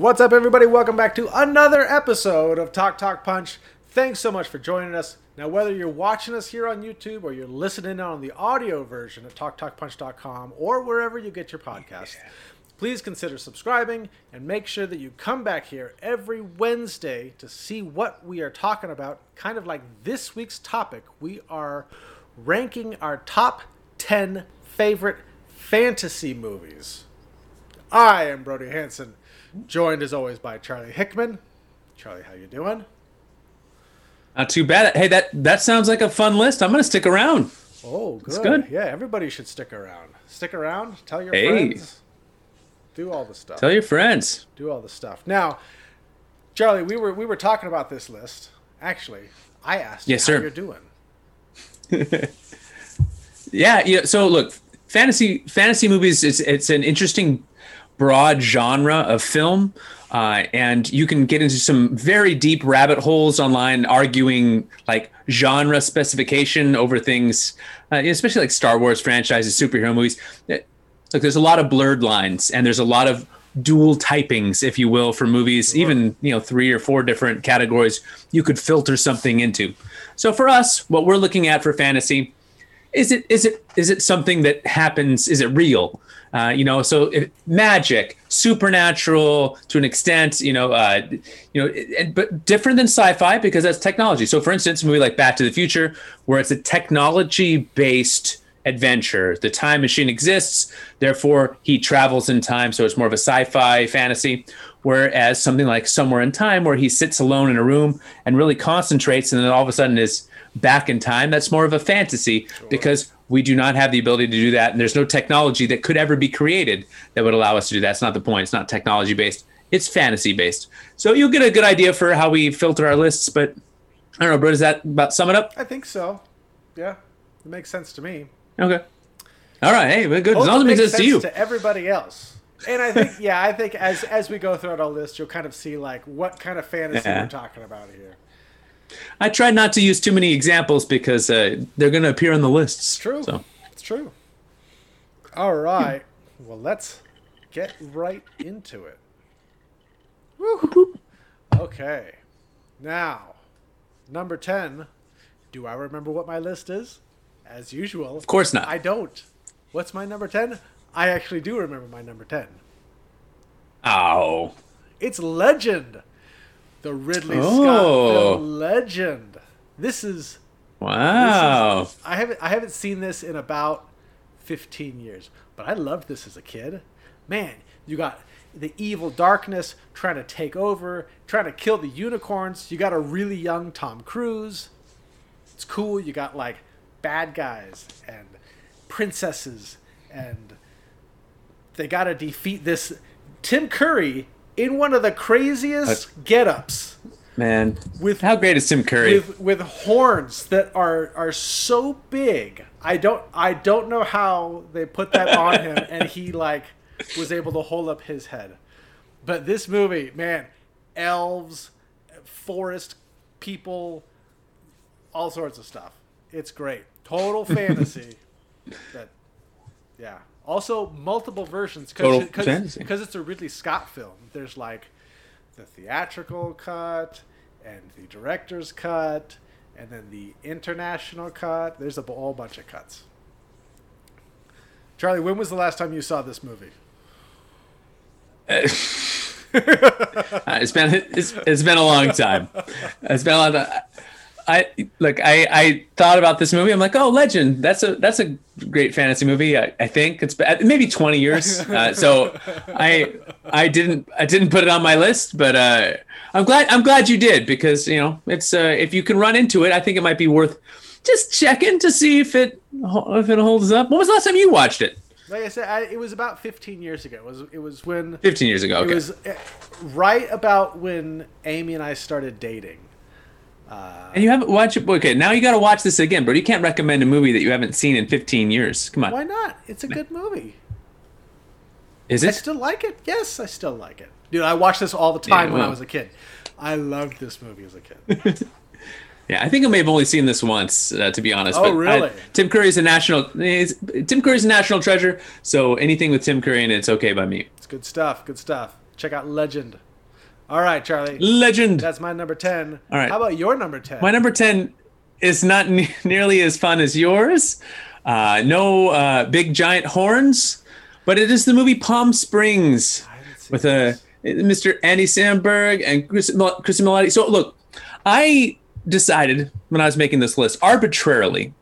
What's up, everybody? Welcome back to another episode of Talk Talk Punch. Thanks so much for joining us. Now, whether you're watching us here on YouTube or you're listening on the audio version at TalkTalkPunch.com or wherever you get your podcasts, please consider subscribing and make sure that you come back here every Wednesday to see what we are talking about. Kind of like this week's topic, we are ranking our top 10 favorite fantasy movies. I am Brody Hanson, joined as always by Charlie Hickman. Charlie, how you doing? Not too bad. Hey, that that sounds like a fun list. I'm gonna stick around. Oh, good. It's good. Yeah, everybody should stick around. Stick around. Tell your Hey. friends. Do all the stuff. Tell your friends. Do all the stuff. Now, Charlie, we were we were talking about this list. Actually, I asked Yes, you how sir. you're doing. Yeah, yeah. So look, fantasy fantasy movies. It's it's an interesting, broad genre of film, uh, and you can get into some very deep rabbit holes online, arguing like genre specification over things, uh, especially like Star Wars franchises, superhero movies. Uh, Look, there's a lot of blurred lines, and there's a lot of dual typings, if you will, for movies. Even you know three or four different categories you could filter something into. So for us, what we're looking at for fantasy is it is it is it something that happens is it real uh, you know so if, magic supernatural to an extent you know uh, you know it, but different than sci-fi because that's technology. So for instance a movie like back to the future where it's a technology based adventure. The time machine exists therefore he travels in time so it's more of a sci-fi fantasy. Whereas something like somewhere in time where he sits alone in a room and really concentrates and then all of a sudden is back in time that's more of a fantasy because we do not have the ability to do that and there's no technology that could ever be created that would allow us to do that it's not the point it's not technology based it's fantasy based so you'll get a good idea for how we filter our lists but i don't know bro does that about sum it up I think so. Yeah, it makes sense to me. okay all right hey well, good as Also long as it makes sense to you to everybody else. And I think, yeah, I think as as we go throughout our list, you'll kind of see like what kind of fantasy Yeah. we're talking about here. I tried not to use too many examples because uh, they're going to appear on the lists True. so It's true. All right. Well, let's get right into it. Woo. Okay. Now, number 10. Do I remember what my list is? As usual. of course not I don't. What's my number 10? I actually do remember my number 10. oh It's Legend. The Ridley Scott Oh. film Legend. This is wow I haven't I haven't seen this in about 15 years, but I loved this as a kid. Man, you got the evil darkness trying to take over, trying to kill the unicorns. You got a really young Tom Cruise. It's cool. You got like bad guys and princesses and they got to defeat this Tim Curry in one of the craziest get-ups man with how great is tim curry with with horns that are are so big. I don't I don't know how they put that on him and he like was able to hold up his head. But this movie, man, elves, forest people, all sorts of stuff. It's great. Total fantasy. that yeah. Also multiple versions because it's a Ridley Scott film. There's like the theatrical cut and the director's cut and then the international cut. There's a whole bunch of cuts. Charlie, when was the last time you saw this movie? Uh, it's been it's, it's been a long time. It's been a long time. I look. I I thought about this movie. I'm like, oh, Legend. That's a that's a great fantasy movie. I, I think it's been- maybe 20 years. Uh, so I I didn't I didn't put it on my list, but uh, I'm glad I'm glad you did because you know it's uh, if you can run into it, I think it might be worth just checking to see if it if it holds up. When was the last time you watched it? Like I said, I, it was about 15 years ago. It was it was when 15 years ago. Okay. it was eh, right about when Amy and I started dating. And you haven't watched it. Okay, now you got to watch this again, bro. You can't recommend a movie that you haven't seen in 15 years. Come on. Why not? It's a good movie. Is it? I still like it. Yes, I still like it. Dude, I watched this all the time Yeah, when I was a kid. I loved this movie as a kid. Yeah, I think I may have only seen this once, uh, to be honest. Oh, but I- really? Tim Curry's a national. Tim Curry's a national treasure. So anything with Tim Curry in it, it's okay by me. It's good stuff. Good stuff. Check out Legend. All right, Charlie. Legend. That's my number 10. All right. How about your number 10? My number 10 is not ne- nearly as fun as yours. Uh, no uh, big giant horns, but it is the movie Palm Springs with a Mr. Andy Samberg and Chris, Chris Milioti. So look, I decided when I was making this list arbitrarily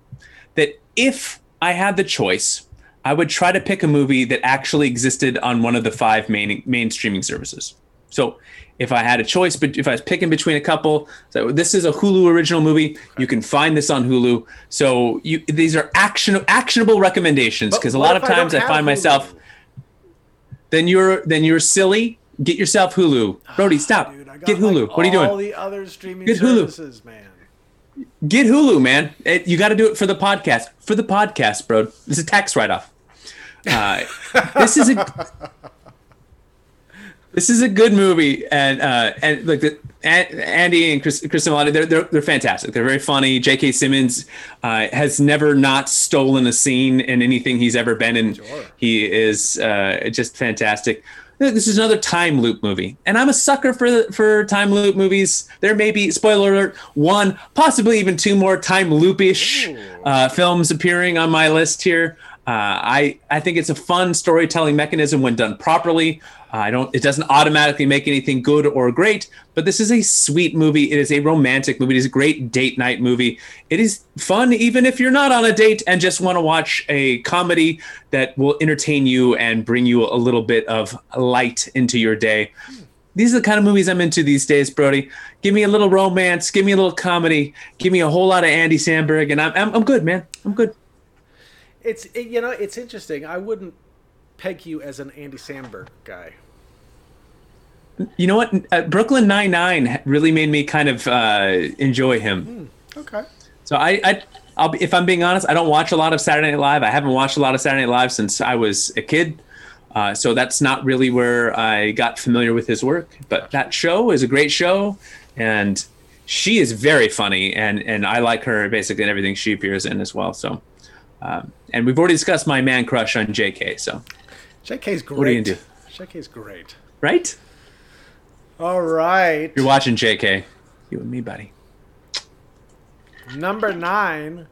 that if I had the choice, I would try to pick a movie that actually existed on one of the five main main streaming services. So if I had a choice, but if I was picking between a couple, so this is a Hulu original movie. You can find this on Hulu. So you these are action actionable recommendations because a lot of times I, find Hulu? myself then you're then you're silly. Get yourself Hulu, Brody. Stop. Dude, Get Hulu. like what are you doing? All the other streaming Get Hulu. services, man. Get Hulu, man. It- you got to do it for the podcast. For the podcast, bro. This is a tax write off. Uh, this is a this is a good movie, and uh, and like the Andy and Chris, Chris Milioti, they're, they're they're fantastic. They're very funny. J.K. Simmons uh, has never not stolen a scene in anything he's ever been in. He is uh, just fantastic. This is another time loop movie, and I'm a sucker for for time loop movies. There may be spoiler alert one, possibly even two more time loopish uh, films appearing on my list here. Uh, I I think it's a fun storytelling mechanism when done properly. I don't. It doesn't automatically make anything good or great, but this is a sweet movie. It is a romantic movie. It is a great date night movie. It is fun even if you're not on a date and just want to watch a comedy that will entertain you and bring you a little bit of light into your day. These are the kind of movies I'm into these days, Brody. Give me a little romance, give me a little comedy, give me a whole lot of Andy Samberg, and I'm I'm, I'm good, man. I'm good. It's it, you know it's interesting. I wouldn't peg you as an Andy Samberg guy. You know what? Uh, Brooklyn Nine Nine really made me kind of uh, enjoy him. Okay. So I, I, I'll be, if I'm being honest, I don't watch a lot of Saturday Night Live. I haven't watched a lot of Saturday Night Live since I was a kid. Uh, so that's not really where I got familiar with his work. But that show is a great show, and she is very funny, and and I like her basically in everything she appears in as well. So, um, and we've already discussed my man crush on J.K. So, JK's great. What are you gonna do? JK's great. right? All right. You're watching J.K. You and me, buddy. Number nine.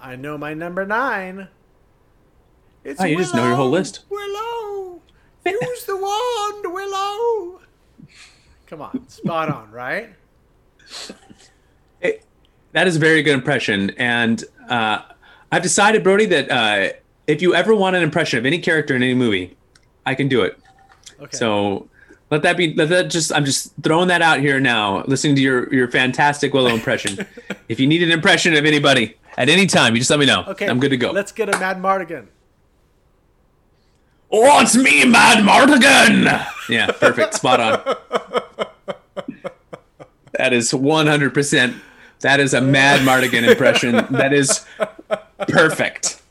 I know my number nine. It's Oh, you just know your whole list. Willow. Use the wand, Willow. Come on, spot on, right? It- that is a very good impression, and uh, I've decided, Brody, that uh, if you ever want an impression of any character in any movie, I can do it. Okay. So let that be. Let that just. I'm just throwing that out here now. Listening to your your fantastic Willow impression. if you need an impression of anybody at any time, you just let me know. okay, I'm good to go. Let's get a Madmartigan. Oh, it's me, Mad Mardigan. Yeah, perfect. Spot on. That is 100%. That is a Madmartigan impression. That is perfect.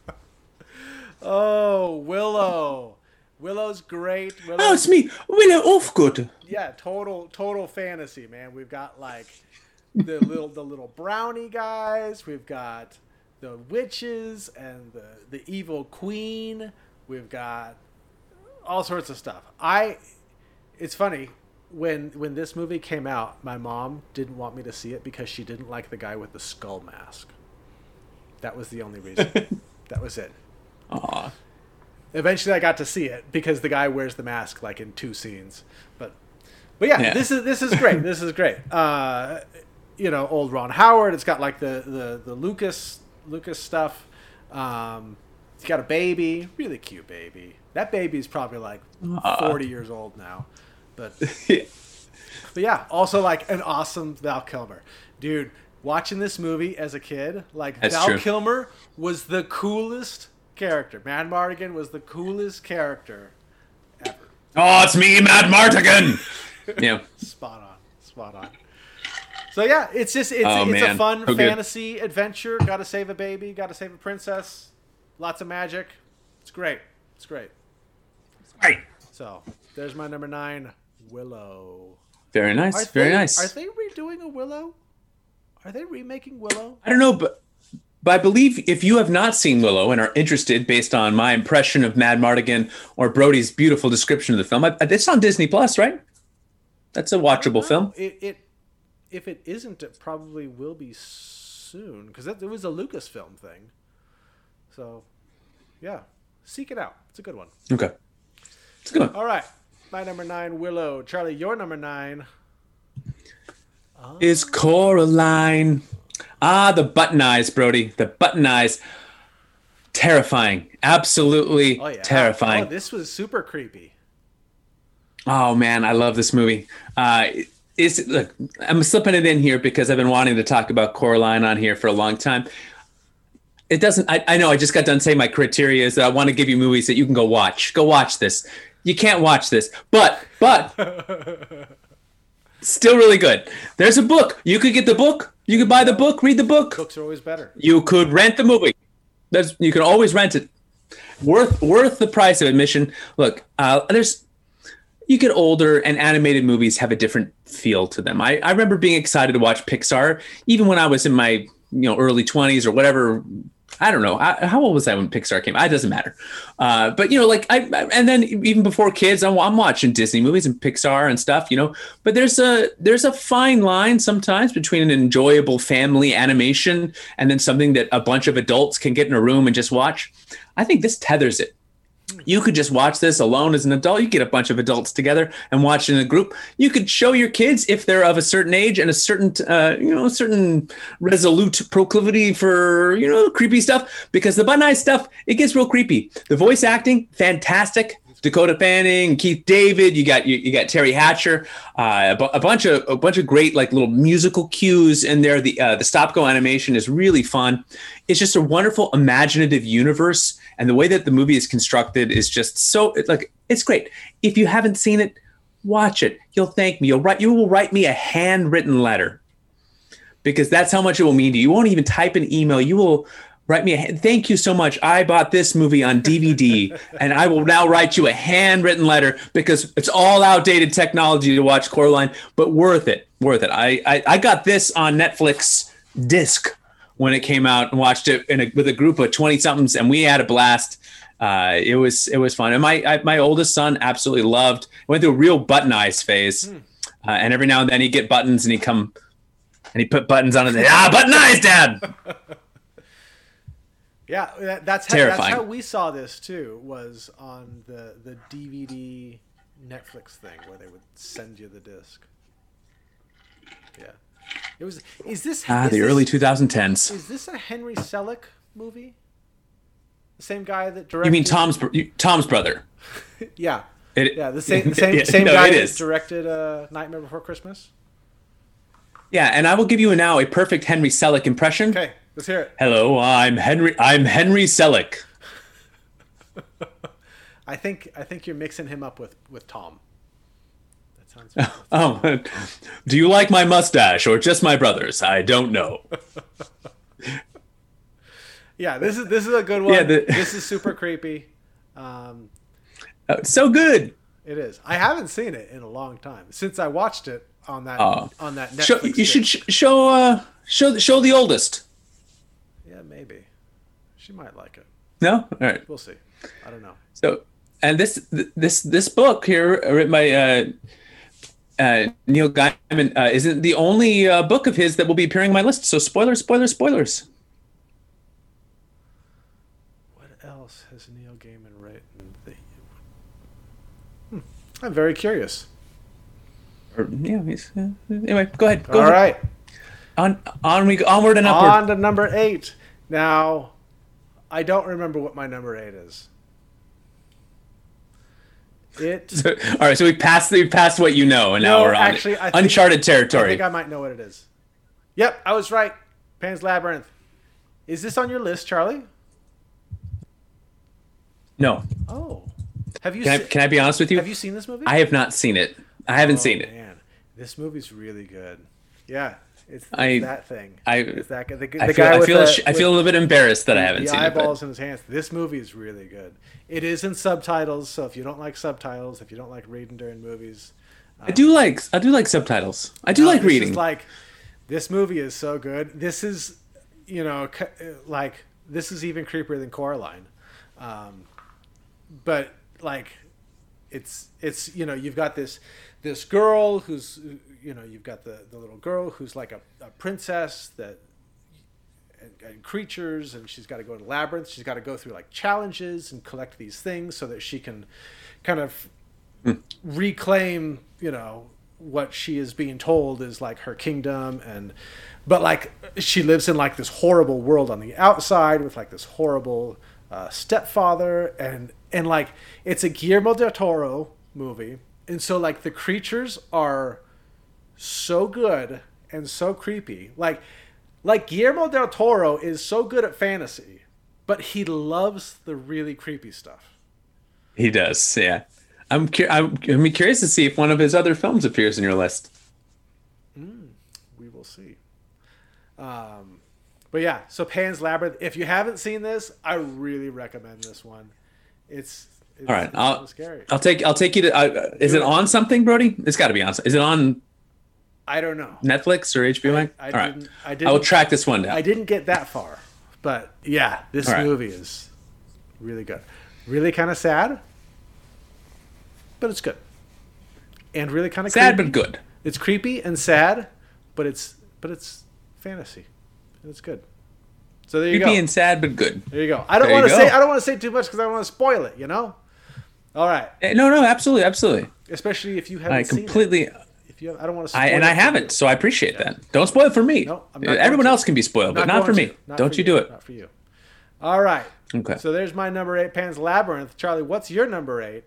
Oh, Willow. Willow's great. Oh, Willow, Oh, it's me, Willow Ufgood. yeah, total total fantasy, man. We've got like the little the little brownie guys. We've got the witches and the the evil queen. We've got all sorts of stuff. I it's funny when when this movie came out, my mom didn't want me to see it because she didn't like the guy with the skull mask. That was the only reason. that was it. Aw. Eventually, I got to see it because the guy wears the mask like in two scenes. But, but yeah, Yeah. this is this is great. this is great. Uh, you know, old Ron Howard. It's got like the the the Lucas Lucas stuff. Um, it's got a baby, really cute baby. That baby's probably like forty years old now, but but yeah, also like an awesome Val Kilmer, dude. Watching this movie as a kid, like That's Val true. Kilmer was the coolest character. Madmartigan was the coolest character ever. Oh, it's me, Madmartigan. yeah. Spot on, spot on. So yeah, it's just it's Oh, it's a fun So good. fantasy adventure. Got to save a baby. Got to save a princess. Lots of magic. It's great. It's great. Right. So there's my number nine, Willow. Very nice. Are Very they, nice. Are they redoing a Willow? Are they remaking Willow? I don't know, but but I believe if you have not seen Willow and are interested, based on my impression of Madmartigan or Brody's beautiful description of the film, it's on Disney Plus, right? That's a watchable film. It, it if it isn't, it probably will be soon because it was a Lucasfilm thing. So, yeah, seek it out. It's a good one. Okay. It's a good one. All right, my number nine, Willow. Charlie, your number nine. Is Coraline. Ah, the button eyes, Brody. The button eyes. Terrifying. Absolutely Oh yeah, terrifying. Oh, this was super creepy. Oh man, I love this movie. Uh, is look, I'm slipping it in here because I've been wanting to talk about Coraline on here for a long time. It doesn't. I, I know. I just got done saying my criteria is that I want to give you movies that you can go watch. Go watch this. You can't watch this, but but still really good. There's a book. You could get the book. You could buy the book. Read the book. Books are always better. You could rent the movie. That's you can always rent it. Worth worth the price of admission. Look, uh, there's you get older and animated movies have a different feel to them. I, I remember being excited to watch Pixar even when I was in my you know early 20s or whatever. I don't know. I, how old was I when Pixar came? It doesn't matter. Uh, but you know, like I, I- and then even before kids, I'm, I'm watching Disney movies and Pixar and stuff. You know, but there's a there's a fine line sometimes between an enjoyable family animation and then something that a bunch of adults can get in a room and just watch. I think this tethers it. You could just watch this alone as an adult. You get a bunch of adults together and watch in a group. You could show your kids if they're of a certain age and a certain, uh, you know, certain resolute proclivity for, you know, creepy stuff. Because the button eye stuff, it gets real creepy. The voice acting, fantastic. Dakota Fanning, Keith David, you got you, you got Teri Hatcher, uh, a, a bunch of a bunch of great like little musical cues in there. The uh, the stop go animation is really fun. It's just a wonderful imaginative universe, and the way that the movie is constructed is just so it's like it's great. If you haven't seen it, watch it. You'll thank me. You'll write. You will write me a handwritten letter because that's how much it will mean to you. You won't even type an email. You will write me a thank you so much. I bought this movie on DVD and I will now write you a handwritten letter because it's all outdated technology to watch Coraline, but worth it. Worth it. I I, I got this on Netflix disc when it came out and watched it in a, with a group of 20 somethings and we had a blast. Uh, it was it was fun, and my I, my oldest son absolutely loved. Went through a real button eyes phase, uh, and every now and then he'd get buttons and he'd come and he put buttons on his And, ah, button eyes, Dad. Yeah, that, that's how, Terrifying. that's how we saw this too. Was on the the DVD Netflix thing where they would send you the disc. Yeah, it was. Is this Ah, is the this- early 2010s. Is this a Henry Selick movie? The same guy that directed. You mean Tom's you- Tom's brother? Yeah, It, yeah, the same the same Yeah, same no, guy that is. directed uh, Nightmare Before Christmas. Yeah, and I will give you now a perfect Henry Selick impression. Okay, let's hear it. Hello, I'm Henry. I'm Henry Selick. I think I think you're mixing him up with with Tom. Sounds. Oh, do you like my mustache or just my brother's? I don't know. yeah, this is this is a good one. Yeah, the- this is super creepy. Um, Uh, so good. It is. I haven't seen it in a long time since I watched it on that Oh. on that Netflix. Show, you thing. should sh- show uh show show the oldest. Yeah, maybe. She might like it. No, all right. We'll see. I don't know. So, and this this this book here, written by uh, uh, Neil Gaiman, uh, isn't the only uh, book of his that will be appearing on my list. So, spoilers, spoilers, spoilers. What else has Neil Gaiman written? That you... hmm. I'm very curious. Or, yeah, he's, uh, anyway, go ahead. Go All ahead. right, On on we go, onward and upward. on to number eight. Now, I don't remember what my number eight is. It. All right, so we passed we passed what you know, and now we're on actually, I think- uncharted I territory. think I might know what it is. Yep, I was right. Pan's Labyrinth. Is this on your list, Charlie? no, Oh, have you can I, can I be honest with you? have you seen this movie? I have not seen it. I haven't Oh, seen it. Man, this movie's really good. Yeah, it's, I- that thing. I- it's that. The, the I feel, guy I feel, the, ash- feel a little bit embarrassed that I haven't the seen it. but- eyeballs in his hands. This movie is really good. It is in subtitles, so if you don't like subtitles, if you don't like reading during movies, I do like I do like subtitles. I do No, like reading. Like this movie is so good. This is, you know, like this is even creepier than Coraline, um, but like it's it's you know you've got this this girl who's you know you've got the the little girl who's like a, a princess that and, and creatures and she's got to go to labyrinth she's got to go through like challenges and collect these things so that she can kind of hmm. reclaim you know what she is being told is like her kingdom and but like she lives in like this horrible world on the outside with like this horrible uh, stepfather and and like it's a Guillermo del Toro movie and so like the creatures are so good and so creepy like like Guillermo del Toro is so good at fantasy but he loves the really creepy stuff He does, yeah. I'm, cu- I'm I'm curious to see if one of his other films appears in your list. we will see. Um, but yeah, so Pan's Labyrinth. If you haven't seen this, I really recommend this one. It's, it's All right, it's I'll scary. I'll take I'll take you to. Uh, is it on something, Brody? It's got to be on. Is it on I don't know. Netflix or HBO Max? I All right, didn't- I I will track this one down. I didn't get that far, but yeah, this All right. movie is really good. Really kind of sad, but it's good. And really kind of Sad but good. It's creepy and sad, but it's but it's fantasy. And it's good. So there you Creepy go. and sad but good. There you go. I don't want to say I don't want to say too much because I don't want to spoil it. You know. All right. Eh, No, no, absolutely, absolutely. Especially if you haven't I seen completely. If you, have, I don't want to. Spoil I and it I haven't, you. so I appreciate that. Don't spoil it for me. No, I'm not going Everyone to. else can be spoiled, but not for going me. Not Don't for you do it. Not for you. All right. Okay. So there's my number eight, Pan's Labyrinth. Charlie, what's your number eight?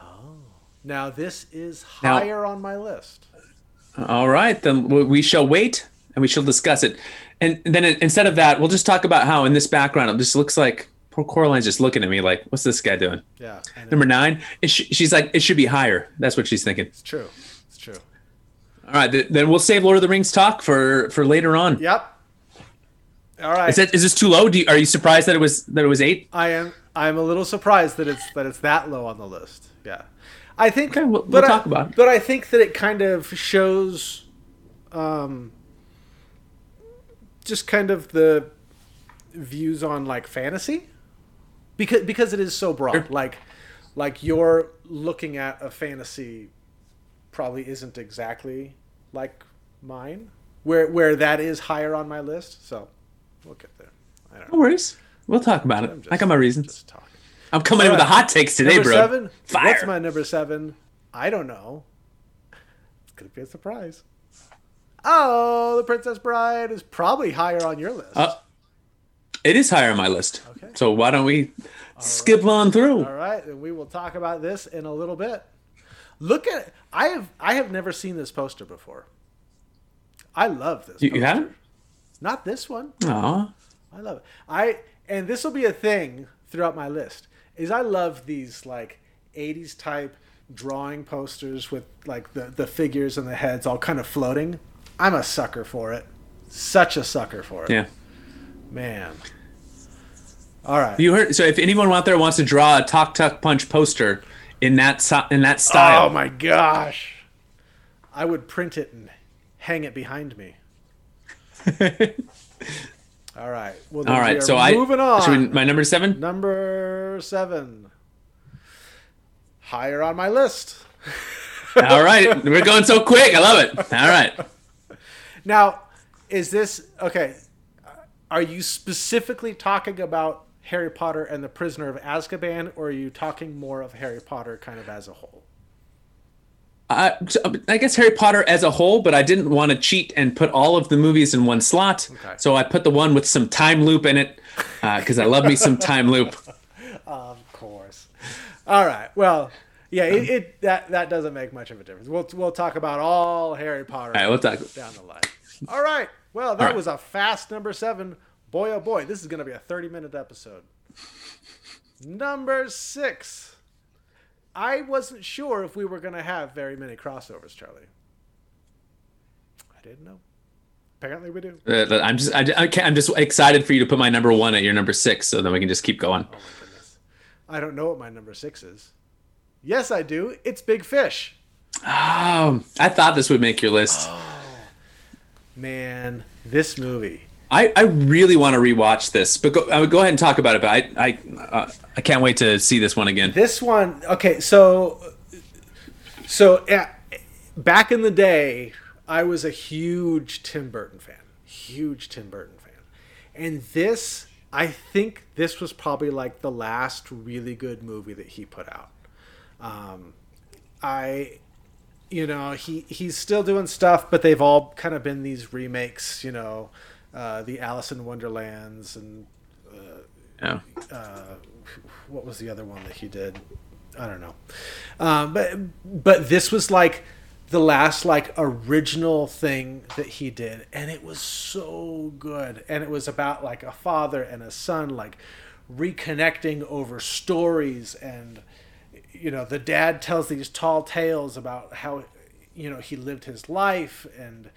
Oh. Now this is Now- higher on my list. All right, then we we shall wait and we shall discuss it. And then instead of that, we'll just talk about how in this background it just looks like poor Coraline's just looking at me like, "What's this guy doing?" Yeah. Number nine, it sh- she's like, "It should be higher." That's what she's thinking. It's true. It's true. All right, th- then we'll save Lord of the Rings talk for for later on. Yep. All right. Is that is this too low? Do you, are you surprised that it was that it was eight? I am. I'm a little surprised that it's that it's that low on the list. Yeah, I think. Okay, we'll- we'll I- talk about it. But I think that it kind of shows, um, just kind of the views on like fantasy, because because it is so broad. Sure. Like, like you're looking at a fantasy, probably isn't exactly like mine. Where where that is higher on my list. So, we'll get there. I don't know. No worries. We'll talk about it. I'm I got my reasons. I'm coming in with the hot takes today, number bro. seven. Fire. What's my number seven? I don't know. It's gonna be a surprise. Oh, The Princess Bride is probably higher on your list. Uh, it is higher on my list. Okay. So why don't we skip on through? All right, and we will talk about this in a little bit. Look at I have I have never seen this poster before. I love this. You, you haven't? Not this one. Aw. I love it. I and this will be a thing throughout my list. Is I love these like '80s type drawing posters with like the the figures and the heads all kind of floating. I'm a sucker for it. Such a sucker for it. Yeah. Man. All right. You heard. So if anyone out there wants to draw a Talk Tuck Punch poster in that so- in that style, Oh my gosh. I would print it and hang it behind me. All right. Well, then all right. So I moving on. we- my number seven. Number seven. Higher on my list. All right, we're going so quick. I love it. All right. Now, is this okay? Are you specifically talking about Harry Potter and the Prisoner of Azkaban, or are you talking more of Harry Potter kind of as a whole? I, I guess Harry Potter as a whole, but I didn't want to cheat and put all of the movies in one slot. Okay. So I put the one with some time loop in it uh, because I love me some time loop. Of course. All right. Well, yeah. It, it that that doesn't make much of a difference. We'll we'll talk about all Harry Potter All right, we'll talk. down the line. All right. Well, that right. was a fast number seven. Boy, oh boy, this is going to be a 30 minute episode. Number six. I wasn't sure if we were going to have very many crossovers, Charlie. I didn't know. Apparently, we do. Uh, I'm just I, I can't, I'm just excited for you to put my number one at your number six, so then we can just keep going. Oh my goodness. I don't know what my number six is. Yes, I do. It's Big Fish. Oh, I thought this would make your list. Man, this movie. I, I really want to rewatch this, but go, I would go ahead and talk about it. But I I uh, I can't wait to see this one again. This one, okay, so so yeah, back in the day, I was a huge Tim Burton fan, huge Tim Burton fan, and this, I think, this was probably like the last really good movie that he put out. Um, I, you know, he he's still doing stuff, but they've all kind of been these remakes, you know, uh, the Alice in Wonderlands and Yeah. uh, what was the other one that he did? I don't know. Um, but but this was like the last like original thing that he did, and it was so good. And it was about like a father and a son like reconnecting over stories, and you know the dad tells these tall tales about how you know he lived his life and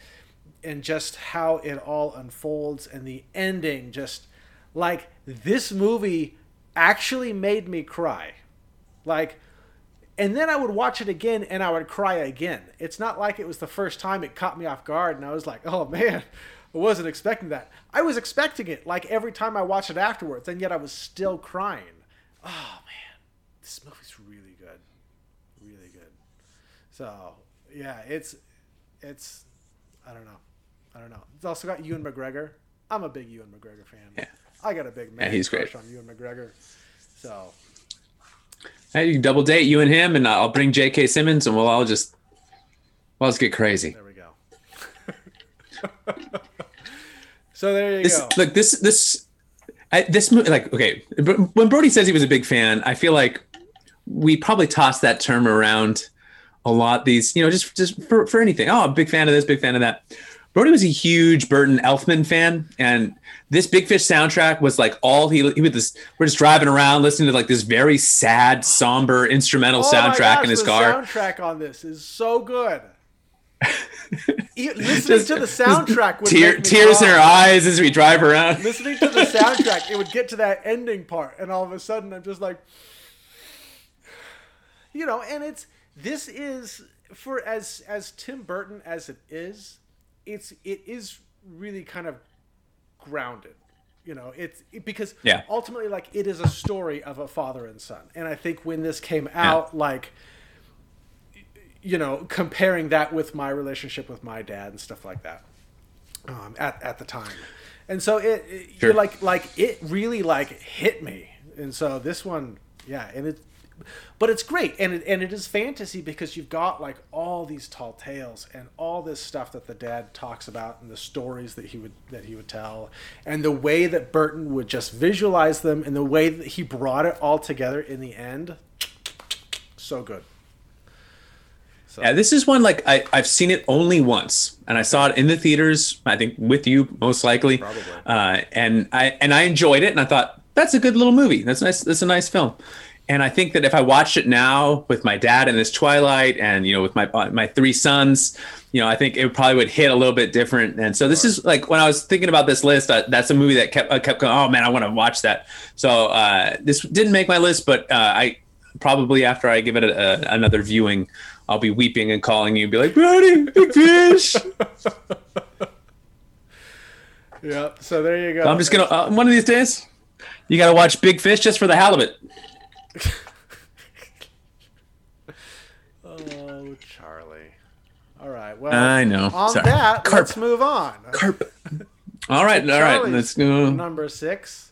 and just how it all unfolds and the ending just like this movie actually made me cry. Like and then i would watch it again and i would cry again. It's not like it was the first time it caught me off guard and i was like oh man i wasn't expecting that. I was expecting it like every time i watched it afterwards and yet i was still crying. Oh man this movie's really good. Really good. So yeah it's it's i don't know i don't know it's also got ewan mcgregor i'm a big ewan mcgregor fan Yeah. i got a big man he's crush great. on ewan mcgregor so Hey, you can double date you and him, and I'll bring J.K. Simmons, and we'll all just we'll just get crazy. there we go so there you This go look this this I, this movie like okay when Brody says he was a big fan, I feel like we probably toss that term around a lot. These you know just just for for anything. Oh, I'm a big fan of this, big fan of that. Brody was a huge Burton Elfman fan, and this Big Fish soundtrack was like all he he would this. We're just driving around listening to like this very sad, somber instrumental Oh soundtrack gosh, in his the car. soundtrack on this is so good listening to the soundtrack would Tear, tears in cry. our eyes as we drive around. listening to the soundtrack, it would get to that ending part, and all of a sudden, I'm just like, you know, and it's this is for as as Tim Burton as it is, it's it is really kind of grounded. You know, it's it, because Yeah. ultimately, like, it is a story of a father and son, and I think when this came out, like you know, comparing that with my relationship with my dad and stuff like that um, at, at the time. And so it, it Sure. you're like like it really like hit me. And so this one, yeah, and it but it's great and it, and it is fantasy because you've got like all these tall tales and all this stuff that the dad talks about and the stories that he would that he would tell and the way that Burton would just visualize them and the way that he brought it all together in the end so good. So Yeah, this is one like I, I've seen it only once, and I saw it in the theaters. I think with you, most likely. Probably. Uh, and I and I enjoyed it, and I thought that's a good little movie. That's nice. That's a nice film. And I think that if I watched it now with my dad in this Twilight, and you know with my my three sons, you know I think it probably would hit a little bit different. And so this is like when I was thinking about this list, uh, that's a movie that kept I kept going. Oh man, I want to watch that. So uh, this didn't make my list, but uh, I probably after I give it a, a, another viewing, I'll be weeping and calling you, and be like, Brody, big fish. yeah, so there you go. I'm just gonna uh, one of these days, you got to watch Big Fish just for the halibut. Oh, Charlie. All right. Well, I know. On Sorry. that, Carp. let's move on. Carp. All right, all right, let's go. Number six.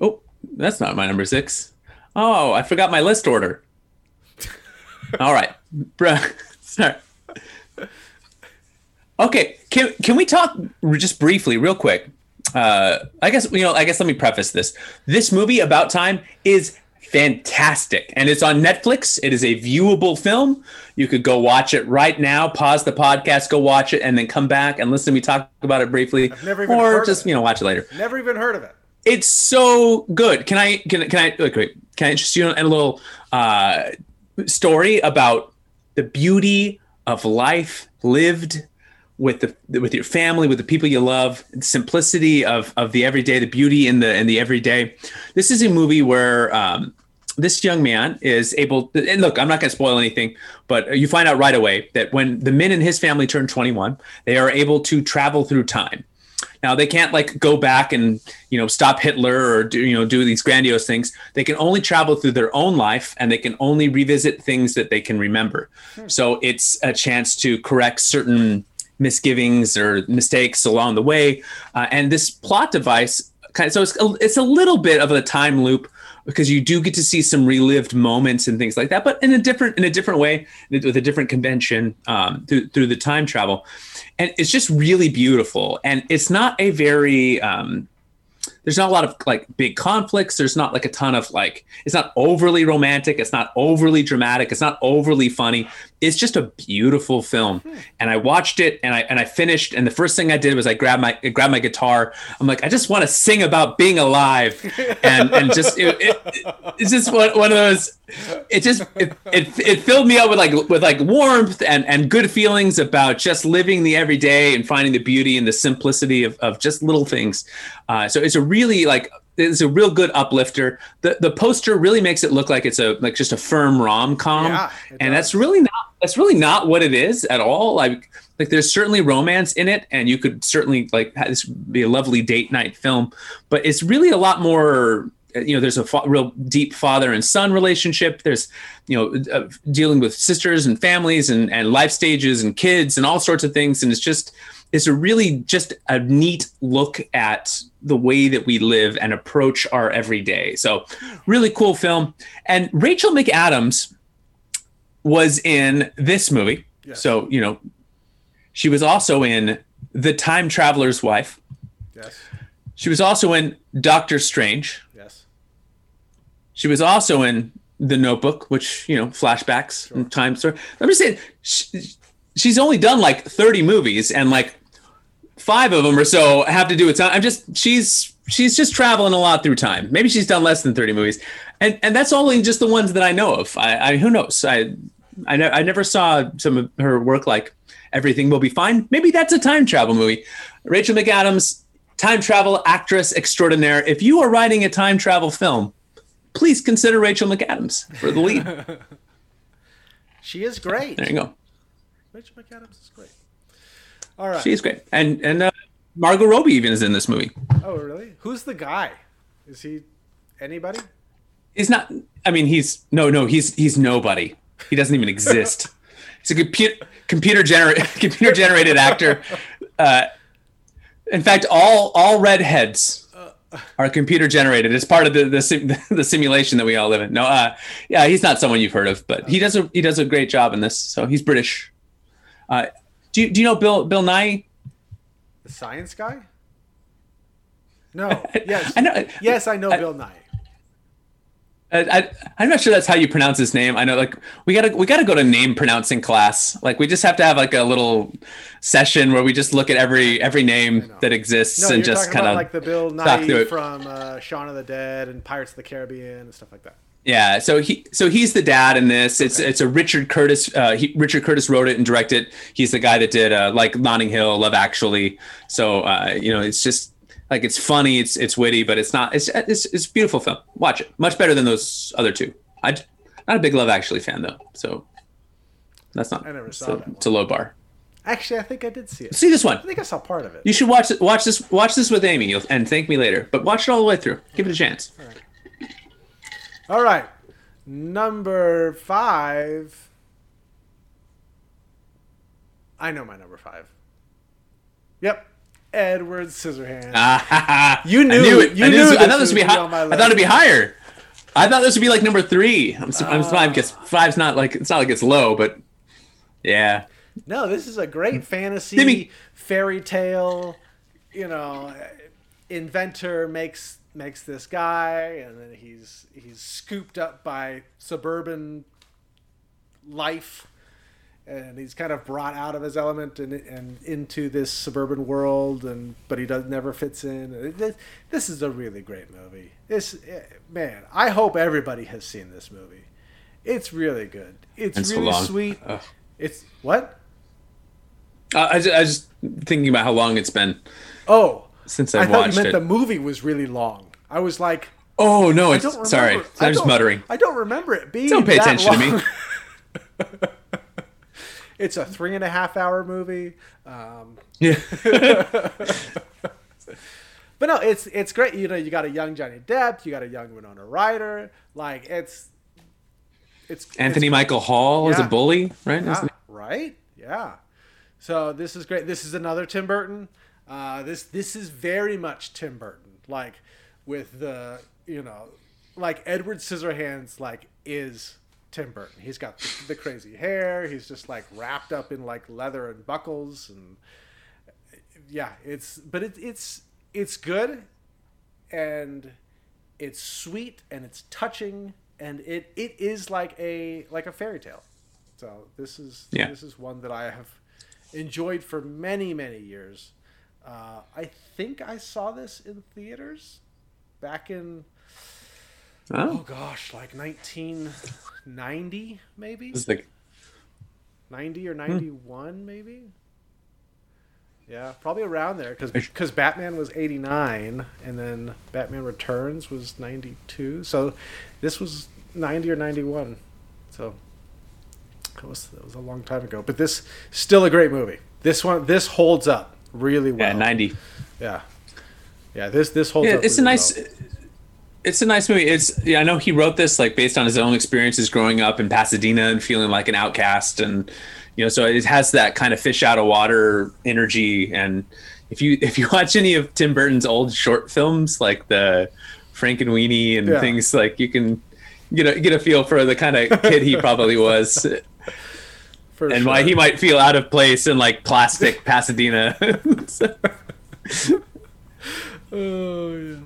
Oh, that's not my number six. Oh, I forgot my list order. All right, bruh. Sorry. Okay, can can we talk just briefly, real quick? Uh, I guess you know. I guess let me preface this. This movie, About Time, is fantastic, and it's on Netflix. It is a viewable film. You could go watch it right now. Pause the podcast, go watch it, and then come back and listen to me talk about it briefly, or just you know watch it later. Never even heard of it. It's so good. Can I can, can I wait, wait, can I interest you in a little uh, story about the beauty of life lived with the with your family, with the people you love, simplicity of of the everyday, the beauty in the in the everyday. This is a movie where um, this young man is able. And look, I'm not going to spoil anything, but you find out right away that when the men in his family turn 21, they are able to travel through time. Now they can't like go back and you know stop Hitler or do you know do these grandiose things. They can only travel through their own life and they can only revisit things that they can remember. So it's a chance to correct certain misgivings or mistakes along the way. Uh, and this plot device kind of, so it's a, it's a little bit of a time loop because you do get to see some relived moments and things like that, but in a different in a different way with a different convention um, through through the time travel, and it's just really beautiful. And it's not a very um, there's not a lot of like big conflicts. There's not like a ton of like it's not overly romantic. It's not overly dramatic. It's not overly funny. It's just a beautiful film. Hmm. And I watched it and I and I finished. And the first thing I did was I grabbed my I grabbed my guitar. I'm like I just want to sing about being alive, and and just it, it, it's just one, one of those. It just it, it it filled me up with like with like warmth and and good feelings about just living the everyday and finding the beauty and the simplicity of of just little things. Uh, so it's a really like it's a real good uplifter. The the poster really makes it look like it's a like just a firm rom com, yeah, and that's really not that's really not what it is at all. Like like there's certainly romance in it, and you could certainly like this be a lovely date night film, but it's really a lot more. You know, there's a fa- real deep father and son relationship. There's, you know, uh, dealing with sisters and families and and life stages and kids and all sorts of things, and it's just it's a really just a neat look at the way that we live and approach our everyday. So, really cool film. And Rachel McAdams was in this movie. Yes. So, you know, she was also in The Time Traveler's Wife. Yes. She was also in Doctor Strange. Yes. She was also in The Notebook, which, you know, flashbacks sure. and time story. Let me say, she, she's only done like 30 movies and like five of them or so have to do with time. I'm just she's she's just traveling a lot through time. Maybe she's done less than 30 movies, and and that's only just the ones that I know of. I, I who knows? I I, ne- I never saw some of her work like Everything Will Be Fine. Maybe that's a time travel movie. Rachel McAdams, time travel actress extraordinaire. If you are writing a time travel film, please consider Rachel McAdams for the lead. she is great. There you go. Rachel McAdams is great. All right. She's great. And and uh, Margot Robbie even is in this movie. Oh, really? Who's the guy? Is he anybody? He's not. I mean, he's no, no. He's he's nobody. He doesn't even exist. he's a computer computer generated computer generated actor. Uh, in fact, all all redheads are computer generated. It's part of the the, the simulation that we all live in. No, uh, yeah, he's not someone you've heard of, but he does a he does a great job in this. So he's British. Uh, do you, do you know Bill Bill Nye? The science guy? No. Yes. I know. Yes, I know I, Bill Nye. I, I'm not sure that's how you pronounce his name. I know, like we gotta we gotta go to name pronouncing class. Like we just have to have like a little session where we just look at every every name that exists no, and just kind of like the Bill Nye from uh, Shaun of the Dead and Pirates of the Caribbean and stuff like that. Yeah, so he so he's the dad in this. It's okay. it's a Richard Curtis. Uh, he, Richard Curtis wrote it and directed. He's the guy that did uh, like Notting Hill, Love Actually. So uh, you know, it's just like it's funny, it's it's witty, but it's not. It's it's it's a beautiful film. Watch it. Much better than those other two. I not a big Love Actually fan though, so that's not. I never saw that. It's a low bar. Actually, I think I did see it. See this one. I think I saw part of it. You should watch it. Watch this. Watch this with Amy, and thank me later. But watch it all the way through. Give it a chance. All right. All right. Number five. I know my number five. Yep. Edward Scissorhands. you knew, knew it. You I knew, this, I thought this would be high. I thought it'd be higher. I thought this would be like number three. I'm, uh, I'm five. Guess five's not like it's not like it's low, but yeah. No, this is a great fantasy fairy tale. You know, inventor makes makes this guy, and then he's he's scooped up by suburban life, and he's kind of brought out of his element and and into this suburban world, and but he does never fits in. This, this is a really great movie. This eh, man, I hope everybody has seen this movie. It's really good. It's, it's really so sweet. Ugh. It's what? Uh, I, I was just thinking about how long it's been. Oh, since I, I thought you meant it. the movie was really long. I was like, oh no, it's remember, sorry. I'm just muttering. I don't remember it being. Don't pay attention long. to me. it's a three and a half hour movie. Um, yeah. but no, it's it's great. You know, you got a young Johnny Depp, you got a young Winona Ryder. Like it's it's Anthony it's, Michael Hall is a bully, right? yeah, right? Yeah. So this is great. This is another Tim Burton. Uh, this this is very much Tim Burton. Like with the you know, like Edward Scissorhands like is Tim Burton. He's got the, the crazy hair. He's just like wrapped up in like leather and buckles and yeah, it's but it, it's it's good and it's sweet and it's touching and it it is like a like a fairy tale. So this is Yeah. this is one that I have enjoyed for many many years. Uh, I think I saw this in theaters back in oh Oh, gosh like 1990 maybe? It's like 90 or 91 maybe? Yeah probably around there because batman was 89 and then batman returns was 92 so this was 90 or 91 so that was, that was a long time ago. But this still a great movie. This one this holds up really well yeah, ninety. yeah yeah this this holds Yeah, it's a nice. well. It's a nice movie. It's yeah, I know he wrote this like based on his own experiences growing up in Pasadena and feeling like an outcast, and you know, so it has that kind of fish out of water energy. And if you if you watch any of Tim Burton's old short films, like the Frankenweenie and Yeah. things, like you can get a get a feel for the kind of kid he probably was, For and why he might feel out of place in like plastic Pasadena. Oh yeah.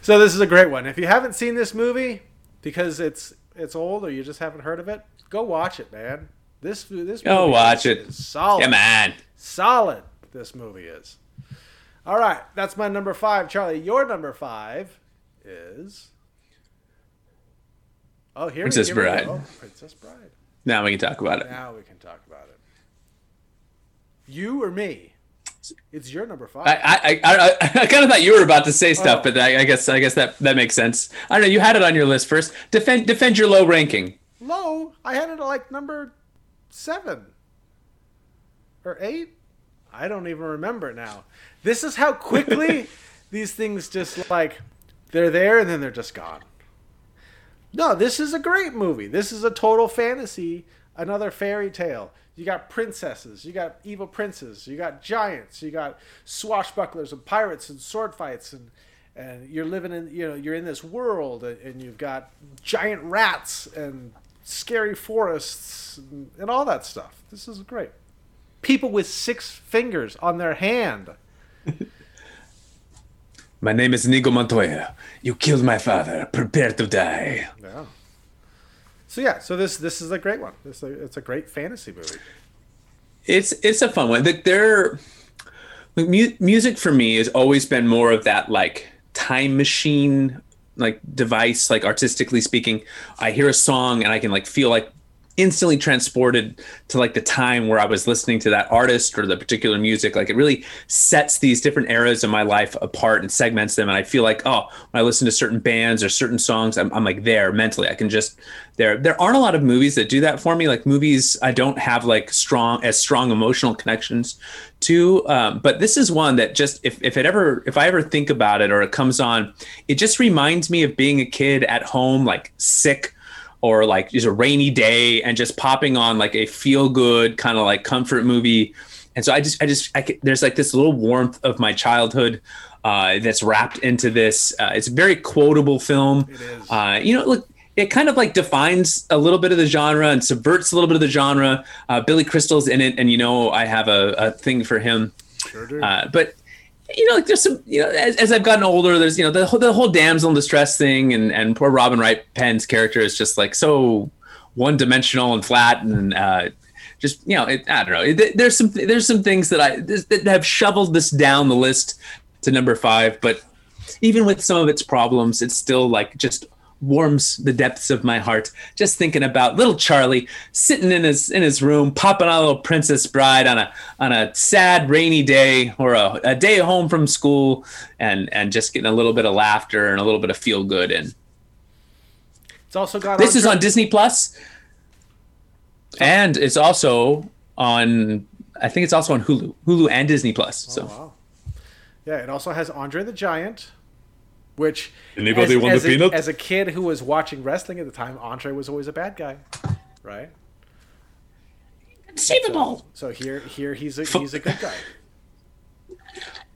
So this is a great one. If you haven't seen this movie because it's it's old or you just haven't heard of it, go watch it, man. This this Go watch is- it. is solid. yeah, man. Solid. This movie is. All right, that's my number five, Charlie. Your number five is. Oh, here Princess we, here we Bride. go. Princess Bride. Now we can talk about it. Now we can talk. You or me? It's your number five. I, I, I, I, kind of thought you were about to say oh. stuff, Oh. but I, I guess I guess that that makes sense. I don't know. You had it on your list first. Defend defend your low ranking. low. I had it at like number seven or eight. I don't even remember now. This is how quickly these things just like they're there and then they're just gone. No, this is a great movie. This is a total fantasy, another fairy tale. You got princesses, you got evil princes, you got giants, you got swashbucklers and pirates and sword fights and and you're living in you know you're in this world and, and you've got giant rats and scary forests and, and all that stuff. This is great. People with six fingers on their hand. My name is Inigo Montoya. You killed my father. Prepare to die. Yeah. So yeah, so this this is a great one. This it's a great fantasy movie. It's it's a fun one. The- There, like, mu- music for me has always been more of that like time machine like device. Like artistically speaking, I hear a song and I can like feel like instantly transported to like the time where I was listening to that artist or the particular music. Like it really sets these different eras of my life apart and segments them. And I feel like, oh, when I listen to certain bands or certain songs, I'm, I'm like there mentally. I can just there. There aren't a lot of movies that do that for me. Like movies, I don't have like strong as strong emotional connections to. Um, but this is one that just if if it ever if I ever think about it or it comes on, it just reminds me of being a kid at home, like sick or like just a rainy day and just popping on like a feel good kind of like comfort movie. And so I just, I just, I there's like this little warmth of my childhood uh, that's wrapped into this. Uh, it's a very quotable film. It is. Uh, you know, look, it kind of like defines a little bit of the genre and subverts a little bit of the genre. Uh, Billy Crystal's in it, and you know, I have a, a thing for him. Sure do. Uh, but you know, like there's some, you know, as, as I've gotten older, there's, you know, the whole, the whole damsel in distress thing and, and poor Robin Wright Penn's character is just like so one dimensional and flat and, uh, just, you know, it, I don't know. It, there's some, there's some things that I, that have shoveled this down the list to number five, but even with some of its problems, it's still like just warms the depths of my heart. Just thinking about little Charlie sitting in his in his room popping on a little Princess Bride on a on a sad rainy day or a, a day home from school and and just getting a little bit of laughter and a little bit of feel good and it's also got this is on Disney Plus. Oh. And it's also on I think it's also on Hulu Hulu and Disney Plus so. Oh, wow. Yeah, it also has Andre the Giant, which Anybody as, want as a a, peanut? as a kid who was watching wrestling at the time, Andre was always a bad guy, right? Conceivable. So here, here he's a he's a good guy.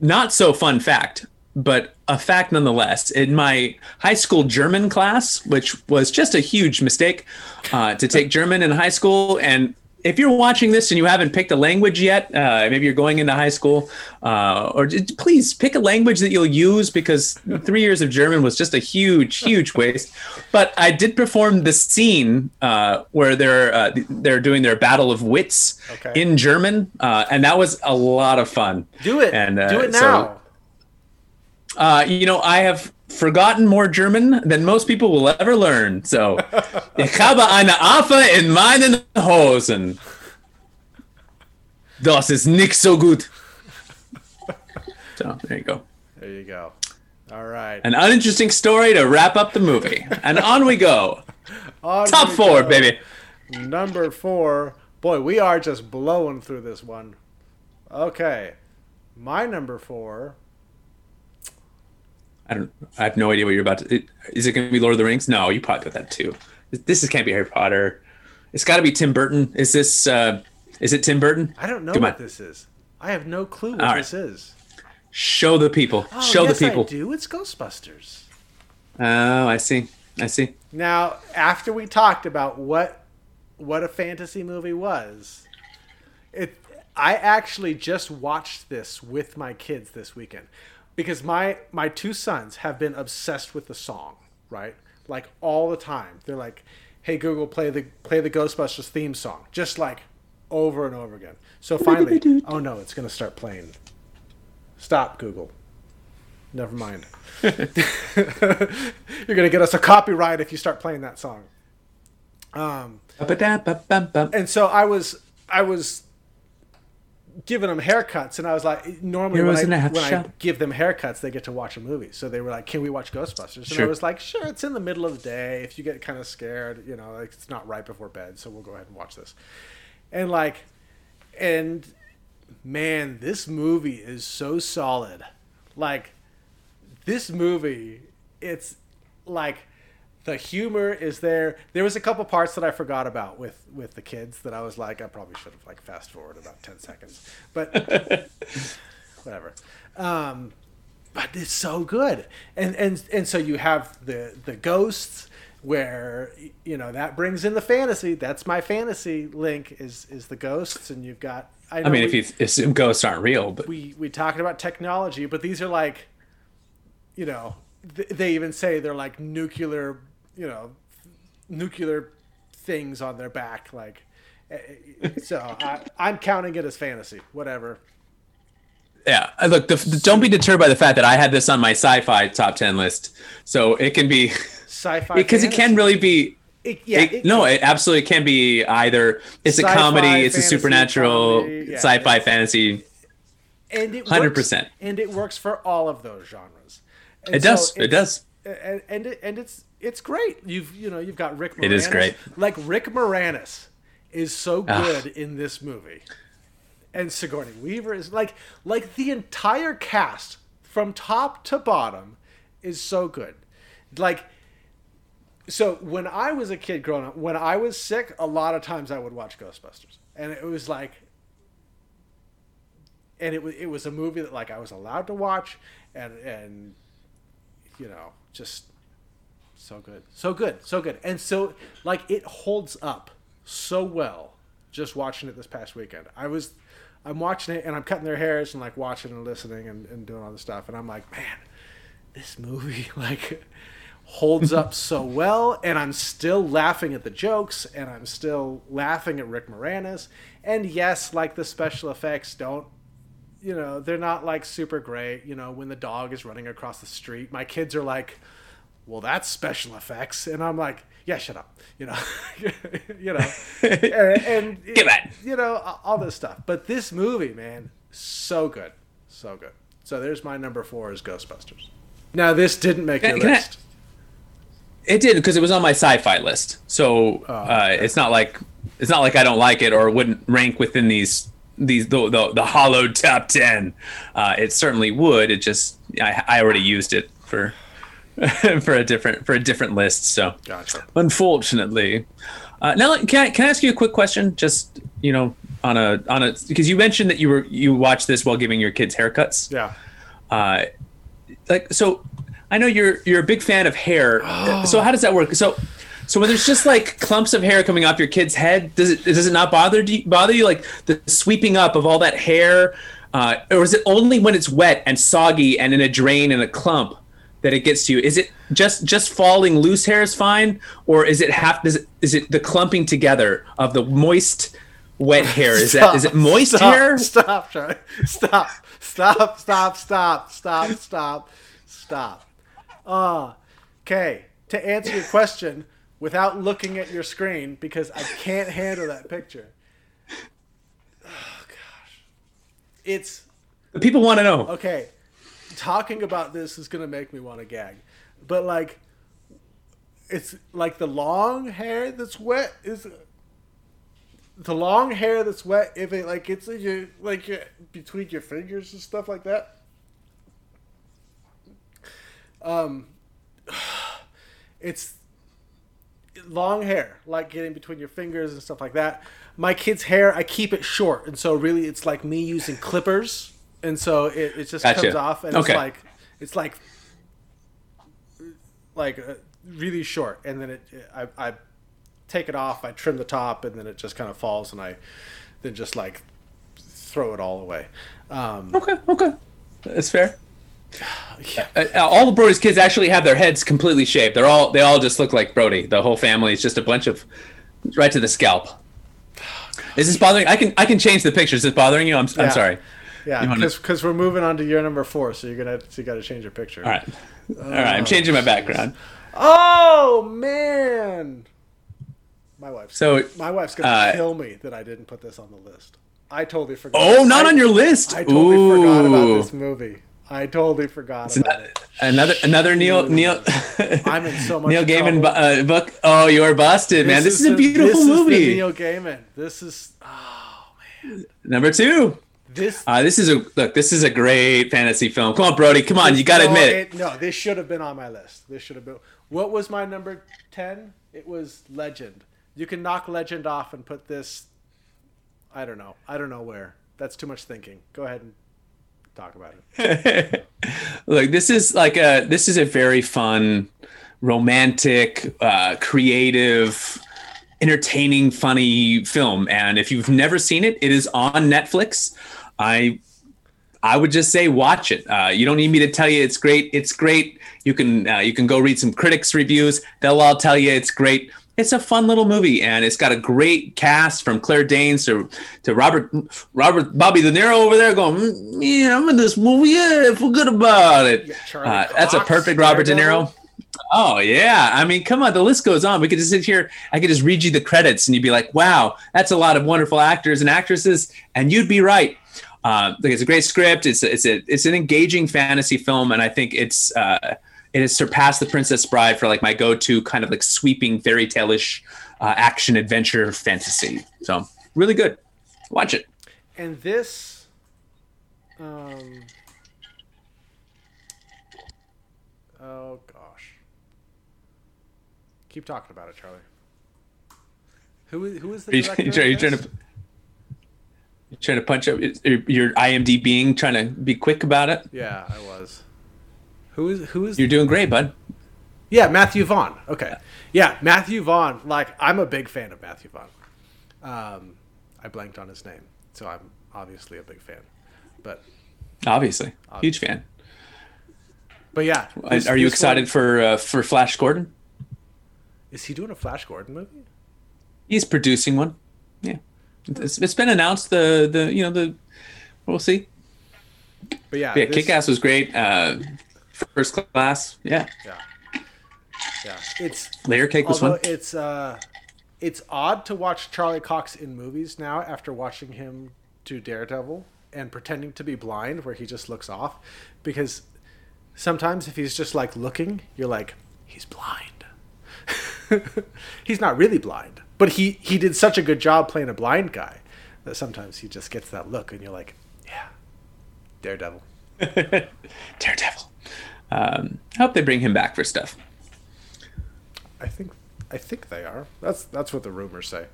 Not so fun fact, but a fact nonetheless. In my high school German class, which was just a huge mistake uh, to take German in high school, and if you're watching this and you haven't picked a language yet, uh, maybe you're going into high school, uh, or please pick a language that you'll use because three years of German was just a huge, huge waste. But I did perform the scene uh, where they're uh, they're doing their battle of wits Okay. in German, uh, and that was a lot of fun. Do it. And, uh, Do it so- now. Uh, you know, I have forgotten more German than most people will ever learn. So, ich habe eine Affe in meinen Hosen. Das ist nicht so gut. So, there you go. there you go. All right. An uninteresting story to wrap up the movie. And on we go. On Top we four, go. baby. Number four. Boy, we are just blowing through this one. Okay. My number four. I don't. I have no idea what you're about to. Is it going to be Lord of the Rings? No, you probably put that too. This is, can't be Harry Potter. It's got to be Tim Burton. Is this? Uh, is it Tim Burton? I don't know Come what on. this is. I have no clue what right. this is. Show the people. Oh, Show yes, the people. I do. It's Ghostbusters. Oh, I see. I see. Now, after we talked about what what a fantasy movie was, it I actually just watched this with my kids this weekend because my my two sons have been obsessed with the song, right? Like all the time. They're like, "Hey Google, play the play the Ghostbusters theme song." Just like over and over again. So finally, oh no, it's going to start playing. Stop Google. Never mind. You're gonna get us a copyright if you start playing that song. Um, and so I was, I was giving them haircuts, and I was like, normally Heroes when, I, when I give them haircuts, they get to watch a movie. So they were like, "Can we watch Ghostbusters?" And I was like, "Sure." It's in the middle of the day. If you get kind of scared, you know, like it's not right before bed, so we'll go ahead and watch this. And like, and man, this movie is so solid. Like, this movie, it's like the humor is there. There was a couple parts that I forgot about with with the kids that I was like, I probably should have like fast forward about ten seconds, but whatever. Um, but it's so good, and and and so you have the the ghosts where you know that brings in the fantasy. That's my fantasy link is is the ghosts, and you've got. I, know I mean, if you assume ghosts aren't real, but we we talking about technology, but these are like, you know, they even say they're like nuclear, you know, nuclear things on their back, like. eh, eh, So I, I'm counting it as fantasy. Whatever. yeah. Look, the, the- don't be deterred by the fact that I had this on my sci-fi top ten list. So it can be Sci-fi. because it can really be. It, yeah. it- it- no, it absolutely can be either. It's a comedy, it's a supernatural, comedy, yeah. sci-fi, fantasy. and it 100%. works- and it works for all of those genres. And It does. so It does. And and it, and it's it's great. You've you know you've got Rick. Moranis. It is great. Like Rick Moranis is so Ah. good in this movie, and Sigourney Weaver is like like the entire cast from top to bottom is so good. Like so when I was a kid growing up, when I was sick, a lot of times I would watch Ghostbusters, and it was like, and it was it was a movie that like I was allowed to watch, and and you know just so good, so good, so good, and so like it holds up so well. Just watching it this past weekend, I was. I'm watching it and I'm cutting their hairs and like watching and listening and, and doing all this stuff and I'm like, man, this movie like holds up so well and i'm still laughing at the jokes and i'm still laughing at rick moranis and yes like the special effects don't you know they're not like super great you know when the dog is running across the street. My kids are like well that's special effects. And i'm like yeah shut up you know you know. And, and Get back. you know all this stuff. But this movie man so good so good. So there's my number four is ghostbusters. Now this didn't make Can- your can I- list. It did because it was on my sci-fi list. So Oh, uh, it's not like it's not like I don't like it or wouldn't rank within these these the the, the hollowed top ten. Uh, it certainly would. It just I, I already used it for for a different for a different list. So Gotcha. unfortunately, uh, now can I can I ask you a quick question? Just you know on a on a because you mentioned that you were you watched this while giving your kids haircuts. Yeah. Uh, like so, I know you're you're a big fan of hair. So how does that work? So. So when there's just like clumps of hair coming off your kid's head, does it does it not bother do you, bother you like the sweeping up of all that hair, uh, or is it only when it's wet and soggy and in a drain and a clump that it gets to you? Is it just just falling loose hair is fine, or is it half? Is it, is it the clumping together of the moist, wet hair? Is that is it moist stop, hair? Stop, Charlie. Stop. Stop. Stop. Stop. Stop. Stop. Stop. Uh, okay. To answer your question without looking at your screen because I can't handle that picture. Oh gosh. It's The people want to know. okay. Talking about this is gonna make me want to gag, but like, it's like the long hair that's wet is the long hair that's wet. If it like it's in your like your, between your fingers and stuff like that. Um, it's long hair, like getting between your fingers and stuff like that. My kid's hair, I keep it short, and so really, it's like me using clippers, and so it, it just Gotcha. comes off, and Okay. it's like it's like like uh, really short, and then it I, I take it off, I trim the top, and then it just kind of falls, and I then just like throw it all away. Um, Okay, okay, that's fair. Uh, all the Brody's kids actually have their heads completely shaved. They're all they all just look like Brody. The whole family is just a bunch of right to the scalp. Is this bothering? I can I can change the picture. Is this bothering you? I'm, Yeah. I'm sorry. yeah, You because we're moving on to year number four, so you're gonna so you got to change your picture. All right, all right. I'm changing my background. Oh man, my wife's So my wife's gonna uh, kill me that I didn't put this on the list. I totally forgot. oh, not I- on your list. I totally forgot about this movie. I totally forgot about it. Another another Neil Neil. I'm in so much Neil Gaiman bu- uh, book. Oh, you're busted, man. This, is a the- beautiful this movie. Is Neil Gaiman. This is oh man. Number two. this. Uh, this is a look. This is a great fantasy film. Come on, Brody. Come on. You got to no, admit it. No, this should have been on my list. This should have been. What was my number ten? It was Legend. You can knock Legend off and put this. I don't know. I don't know where. That's too much thinking. Go ahead and talk about it. Look, this is like a this is a very fun, romantic, uh, creative, entertaining, funny film. And if you've never seen it, it is on Netflix. I I would just say watch it. Uh, you don't need me to tell you it's great. It's great. You can uh, you can go read some critics reviews. They'll all tell you it's great. It's a fun little movie, and it's got a great cast from Claire Danes to to Robert Robert Bobby De Niro over there going, "Mm, yeah, I'm in this movie. Yeah, forget about it. Uh, that's a perfect Robert De Niro. Oh yeah, I mean, come on, the list goes on. We could just sit here. I could just read you the credits, and you'd be like, "Wow, that's a lot of wonderful actors and actresses," and you'd be right. Uh, like it's a great script. It's it's a it's an engaging fantasy film, and I think it's uh, it has surpassed The Princess Bride for like my go-to kind of like sweeping fairy tale-ish uh, action adventure fantasy. So really good. Watch it. And this, um, oh gosh, keep talking about it, Charlie. Who is who is the Are you, director? you trying, you trying this? to you trying to punch up your, your IMD being trying to be quick about it? Yeah, I was. Who is who is? You're doing great, bud. yeah, Matthew Vaughn. Okay, yeah, Matthew Vaughn. Like I'm a big fan of Matthew Vaughn. Um, I blanked on his name, so I'm obviously a big fan. But Obviously, huge fan. but yeah, this- Are you excited one- for uh, for Flash Gordon? Is he doing a Flash Gordon movie? He's producing one. Yeah, it's, it's been announced. The the you know the we'll see. But yeah, Yeah, this- Kick Ass was great. Uh, first class. Yeah, Yeah, yeah. It's Layer Cake was although fun. it's uh, it's odd to watch Charlie Cox in movies now after watching him do Daredevil and pretending to be blind, where he just looks off, because sometimes if he's just like looking, you're like, he's blind. he's not really blind, but he he did such a good job playing a blind guy. that sometimes he just gets that look, and you're like, yeah, Daredevil. Daredevil. Um, I hope they bring him back for stuff. I think I think they are. That's that's what the rumors say.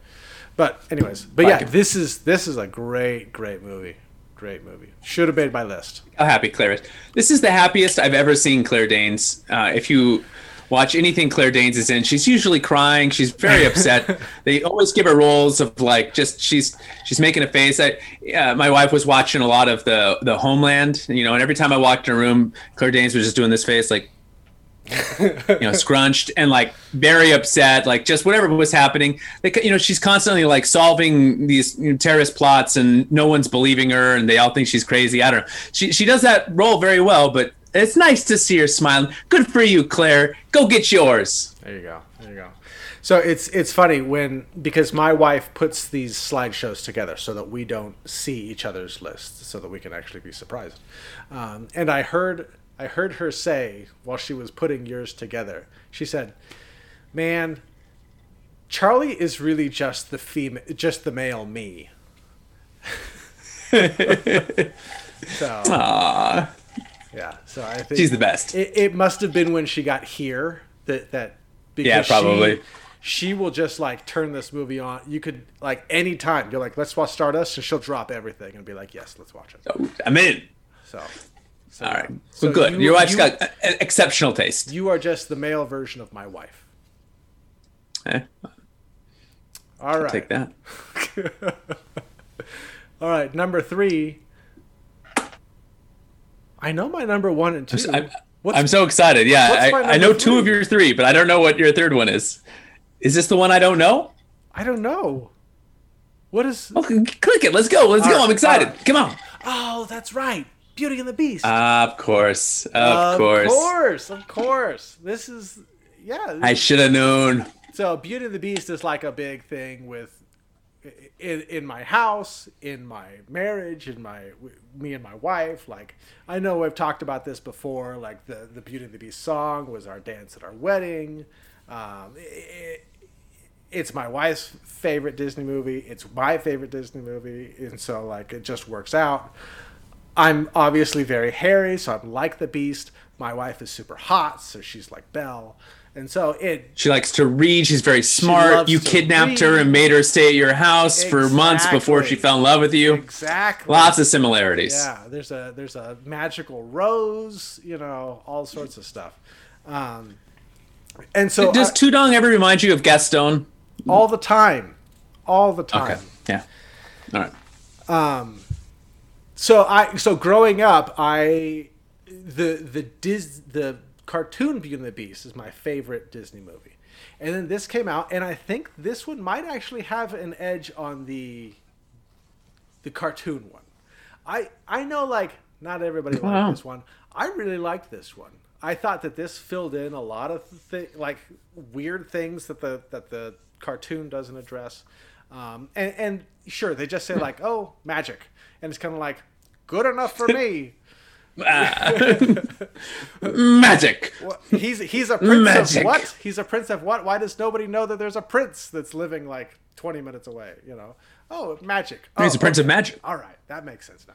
But anyways, but yeah, this is this is a great great movie. Great movie. Should have made my list. How happy Claire is. This is the happiest I've ever seen Claire Danes. Uh, if you watch anything Claire Danes is in, she's usually crying. She's very upset. they always give her roles of like just she's she's making a face. I, uh, my wife was watching a lot of the the Homeland, you know, and every time I walked in a room, Claire Danes was just doing this face like you know, scrunched and like very upset, like just whatever was happening. Like, you know, she's constantly like solving these you know, terrorist plots and no one's believing her and they all think she's crazy. I don't know. She, she does that role very well, but it's nice to see her smiling. Good for you, Claire. Go get yours. There you go. There you go. So it's it's funny when because my wife puts these slideshows together so that we don't see each other's lists, so that we can actually be surprised. Um, and I heard I heard her say while she was putting yours together. She said, "Man, Charlie is really just the female, just the male me." so, Aww. Yeah. So I think She's the best. It, it must have been when she got here that that because Yeah, probably. She, she will just like turn this movie on. You could like anytime you're like, let's watch Stardust, and she'll drop everything and be like, yes, let's watch it. Oh, I'm in. So, so All right. So well, good. you- Your wife's you- got uh, exceptional taste. You are just the male version of my wife. Eh, All right. take that. All right. Number three. I know my number one and 2 I'm, I'm so excited. Yeah, I, I know two of your three, but I don't know what your third one is. Is this the one I don't know? I don't know. What is? Oh, c- click it. Let's go. Let's All go. right, I'm excited. right. Come on. Oh, that's right. Beauty and the Beast. Ah, of course. Of, course. Of course. Of course. This is yeah. I should have known. So Beauty and the Beast is like a big thing with in in my house, in my marriage, in my me and my wife. Like I know we've talked about this before. Like the the Beauty and the Beast song was our dance at our wedding. Um, it, it's my wife's favorite Disney movie. It's my favorite Disney movie, and so like it just works out. I'm obviously very hairy, so I'm like the Beast. My wife is super hot, so she's like Belle, and so it She likes to read. She's very smart. You kidnapped her and made her stay at your house for months before she fell in love with you. exactly Lots of similarities. Yeah, there's a there's a magical rose, you know, all sorts of stuff. Um, and so Does I- Tudong ever remind you of Gaston? all the time, all the time. Okay. Yeah. All right. Um, so I so growing up, I the the Dis the cartoon Beauty and the Beast is my favorite Disney movie, and then this came out, and I think this one might actually have an edge on the the cartoon one. I I know like not everybody Wow. liked this one. I really liked this one. I thought that this filled in a lot of th- like weird things that the that the cartoon doesn't address. Um, and, and sure, they just say like, "Oh, magic," and it's kind of like good enough for me. Magic. What- He's he's a prince Magic. of what? He's a prince of what? Why does nobody know that there's a prince that's living like 20 minutes away? You know? Oh, magic. Oh, He's Oh, a prince of magic. All right, that makes sense now.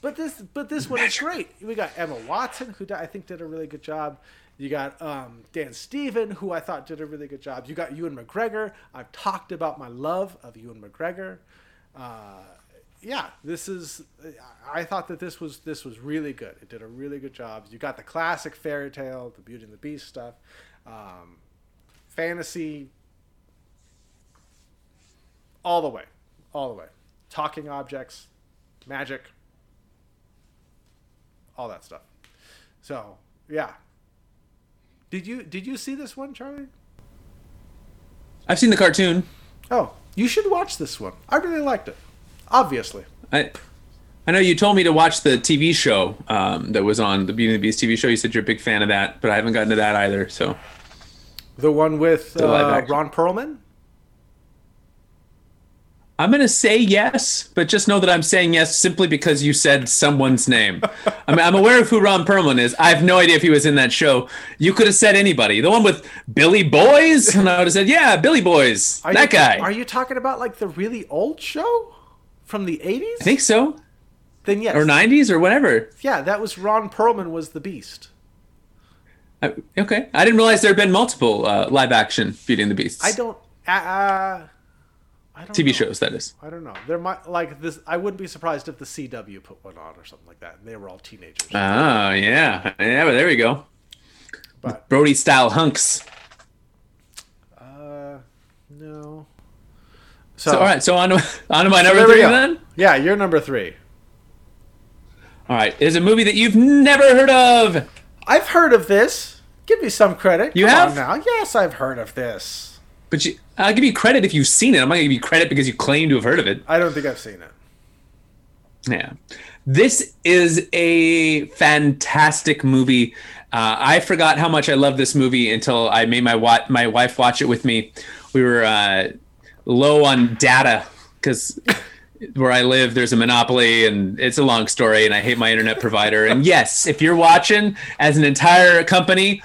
But this, but this one is great. We got Emma Watson, who I think did a really good job. You got um, Dan Steven, who I thought did a really good job. You got Ewan McGregor. I've talked about my love of Ewan McGregor. Uh, yeah, this is. I thought that this was this was really good. It did a really good job. You got the classic fairy tale, the Beauty and the Beast stuff, um, fantasy, all the way, all the way. Talking objects, magic, all that stuff. So yeah. Did you did you see this one, Charlie? I've seen the cartoon. Oh, you should watch this one. I really liked it. Obviously. I, I know you told me to watch the TV show um, that was on the Beauty and the Beast TV show. You said you're a big fan of that, but I haven't gotten to that either. So The one with The uh. Ron Perlman? I'm gonna say yes, but just know that I'm saying yes simply because you said someone's name. I mean, I'm aware of who Ron Perlman is. I have no idea if he was in that show. You could have said anybody. The one with Billy Boys, and I would have said, yeah, Billy Boys, Are that you, guy. Are you talking about like the really old show from the eighties? I think so, then yes, or '90s or whatever. Yeah, that was Ron Perlman was the Beast. Uh, okay, I didn't realize there had been multiple uh, live action Beauty and the Beasts. I don't. Uh, uh, I don't TV know. shows that is. I don't know. There might like this. I wouldn't be surprised if the CW put one on or something like that. And they were all teenagers. Oh yeah, yeah. But there we go. but Brody style hunks. uh, no. So, all right, so on to, on to my number we three then. Yeah, you're number three. All right, is a movie that you've never heard of. I've heard of this. Give me some credit. You Come have? now. Yes, I've heard of this. But you, I'll give you credit if you've seen it. I'm not gonna give you credit because you claim to have heard of it. I don't think I've seen it. Yeah, this is a fantastic movie. Uh, I forgot how much I love this movie until I made my wa- my wife watch it with me. We were uh, low on data because where I live, there's a monopoly, and it's a long story. And I hate my internet provider. And yes, if you're watching as an entire company,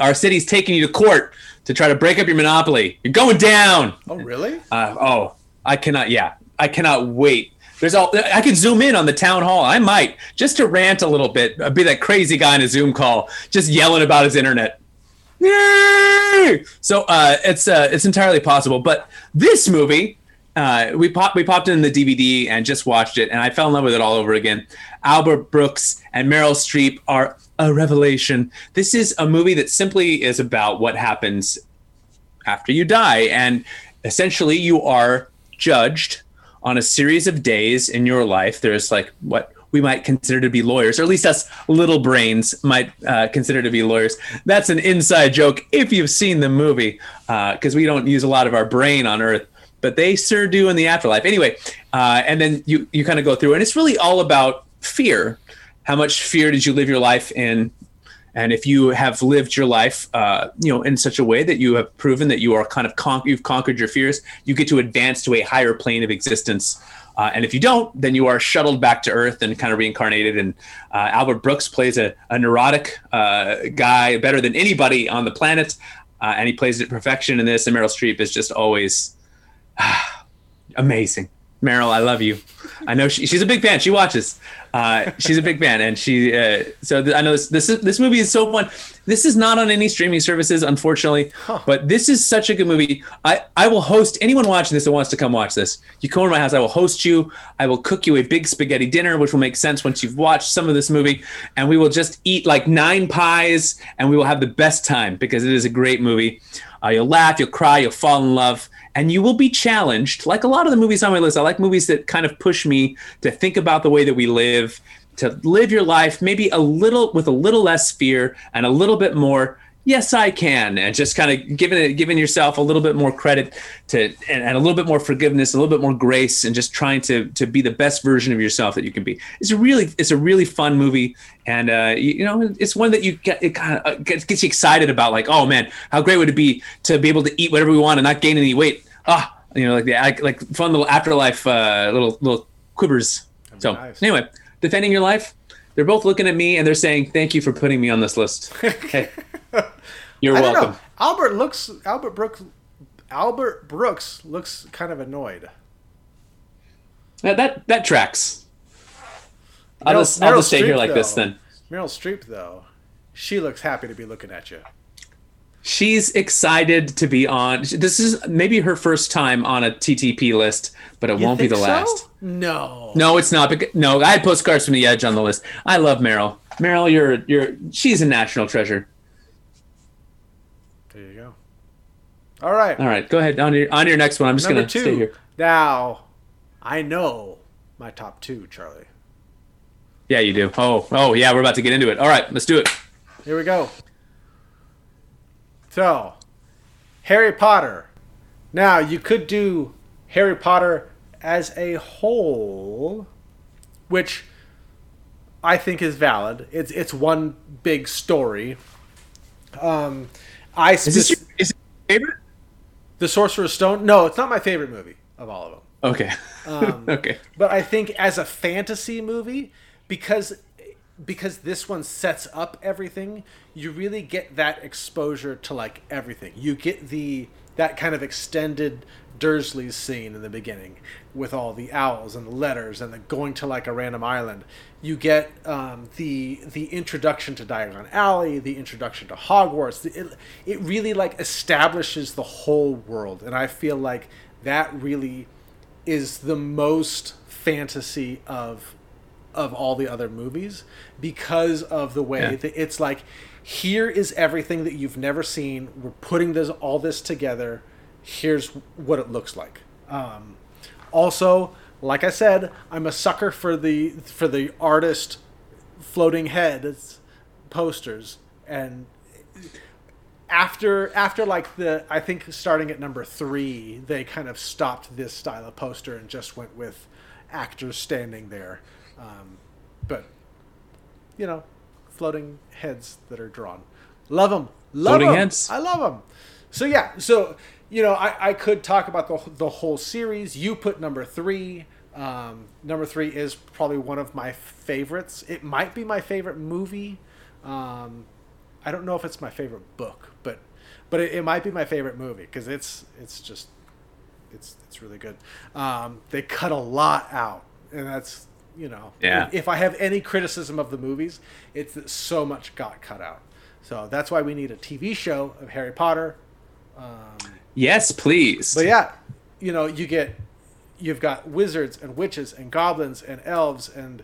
our city's taking you to court to try to break up your monopoly. You're going down. Oh, really? Uh, oh, I cannot. Yeah, I cannot wait. There's all. I could zoom in on the town hall. I might just to rant a little bit. I'd be that crazy guy in a Zoom call, just yelling about his internet. Yay! So uh, it's uh, it's entirely possible. But this movie, uh, we popped we popped in the DVD and just watched it, and I fell in love with it all over again. Albert Brooks and Meryl Streep are a revelation. This is a movie that simply is about what happens after you die, and essentially you are judged on a series of days in your life. There's like what we might consider to be lawyers, or at least us little brains might uh, consider to be lawyers. That's an inside joke if you've seen the movie, because we don't use a lot of our brain on Earth, but they sure do in the afterlife. Anyway, uh, and then you you kind of go through, and it's really all about fear. How much fear did you live your life in? And if you have lived your life, uh, you know, in such a way that you have proven that you are kind of con- you've conquered your fears, you get to advance to a higher plane of existence. Uh, and if you don't, then you are shuttled back to Earth and kind of reincarnated. And uh, Albert Brooks plays a, a neurotic uh, guy better than anybody on the planet, uh, and he plays it perfection in this. And Meryl Streep is just always amazing. Meryl, I love you. I know she, she's a big fan. She watches. Uh, she's a big fan, and she. Uh, so th- I know this, this this movie is so fun. This is not on any streaming services, unfortunately, but this is such a good movie. I I will host anyone watching this that wants to come watch this. You come over to my house. I will host you. I will cook you a big spaghetti dinner, which will make sense once you've watched some of this movie, and we will just eat like nine pies, and we will have the best time because it is a great movie. Uh, you'll laugh, you'll cry, you'll fall in love, and you will be challenged. Like a lot of the movies on my list, I like movies that kind of push me to think about the way that we live, to live your life maybe a little with a little less fear and a little bit more. Yes, I can, and just kind of giving it, giving yourself a little bit more credit to, and, and a little bit more forgiveness, a little bit more grace, and just trying to to be the best version of yourself that you can be. It's a really, it's a really fun movie, and uh, you, you know, it's one that you get, it kind of gets, gets you excited about. Like, oh man, how great would it be to be able to eat whatever we want and not gain any weight? Ah, you know, like the like, like fun little afterlife, uh, little little quivers. So nice. anyway, defending your life. They're both looking at me and they're saying, "Thank you for putting me on this list." Hey, you're I don't welcome. know. Albert looks. Albert Brooks. Albert Brooks looks kind of annoyed. That, that that tracks. I'll Meryl- just, I'll just stay here Streep, like this then. Meryl Streep, though, she looks happy to be looking at you. She's excited to be on. This is maybe her first time on a TTP list, but it You won't be the so? last. No. No, it's not. bec- No, I had postcards from the Edge on the list. I love Meryl. Meryl, you're you're she's a national treasure. There you go. All right. All right, go ahead on your on your next one. I'm just Number gonna two. stay here. Now, I know my top two, Charlie. Yeah, you do. Oh, oh yeah, we're about to get into it. All right, let's do it. Here we go. So, Harry Potter. Now, you could do Harry Potter as a whole, which I think is valid. It's it's one big story. Um, I Is this your, is it your favorite? the Sorcerer's Stone. No, it's not my favorite movie of all of them. Okay. Um, okay. But I think as a fantasy movie, because because this one sets up everything, you really get that exposure to like everything. You get the that kind of extended Dursley's scene in the beginning with all the owls and the letters and the going to like a random island. You get um, the the introduction to Diagon Alley, the introduction to Hogwarts. It, it really like establishes the whole world, and I feel like that really is the most fantasy of of all the other movies because of the way Yeah. that it's like here is everything that you've never seen we're putting this all this together here's what it looks like um, also like i said i'm a sucker for the for the artist floating heads posters and after after like the I think starting at number three, they kind of stopped this style of poster and just went with actors standing there. Um, but you know, floating heads that are drawn, love them, love Floating 'em. heads. I love them. So yeah, so you know, I, I could talk about the the whole series. You put number three. Um, number three is probably one of my favorites. It might be my favorite movie. Um, I don't know if it's my favorite book, but but it, it might be my favorite movie because it's it's just it's it's really good. Um, they cut a lot out, and that's you know Yeah. If, if I have any criticism of the movies, it's that so much got cut out. So that's why we need a TV show of Harry Potter. Um, Yes, please. but yeah, you know, you get you've got wizards and witches and goblins and elves and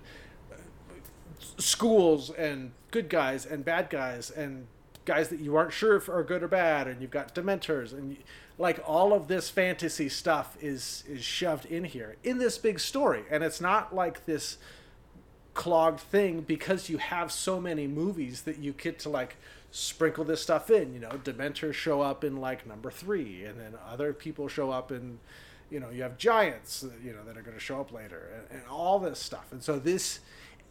schools and good guys and bad guys and guys that you aren't sure if are good or bad and you've got dementors and you, like all of this fantasy stuff is is shoved in here in this big story and it's not like this clogged thing because you have so many movies that you get to like sprinkle this stuff in. You know, Dementors show up in like number three, and then other people show up in, you know, you have giants, you know, that are going to show up later, and, and all this stuff. And so this,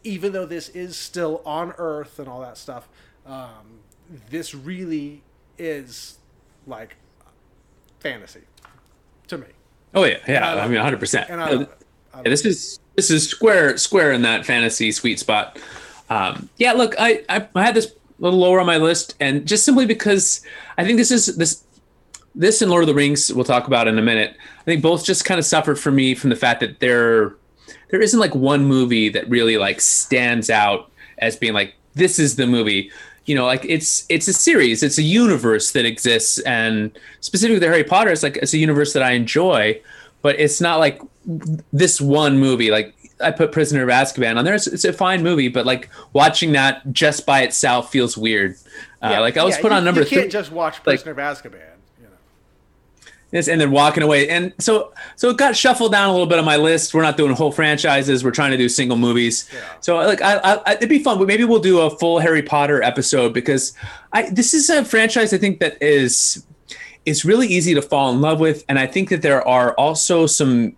even though this is still on Earth and all that stuff, um, this really is like fantasy to me. oh yeah, yeah. I I mean, hundred percent. And I love it. I love Yeah, this is this is square square in that fantasy sweet spot. Um, yeah, look, I, I I had this a little lower on my list, and just simply because I think this is this this and Lord of the Rings we'll talk about in a minute. I think both just kind of suffered for me from the fact that there there isn't like one movie that really like stands out as being like this is the movie. You know, like it's it's a series, it's a universe that exists, and specifically the Harry Potter, it's like it's a universe that I enjoy, but it's not like this one movie. Like I put Prisoner of Azkaban on there. It's, it's a fine movie, but like watching that just by itself feels weird. Uh, like I was Yeah, put you- on number You can't three. just watch like- Prisoner of Azkaban. Yes, and then walking away. And so so it got shuffled down a little bit on my list. We're not doing whole franchises. We're trying to do single movies. Yeah. So like I, I it'd be fun. But maybe we'll do a full Harry Potter episode because I this is a franchise I think that is is really easy to fall in love with, and I think that there are also some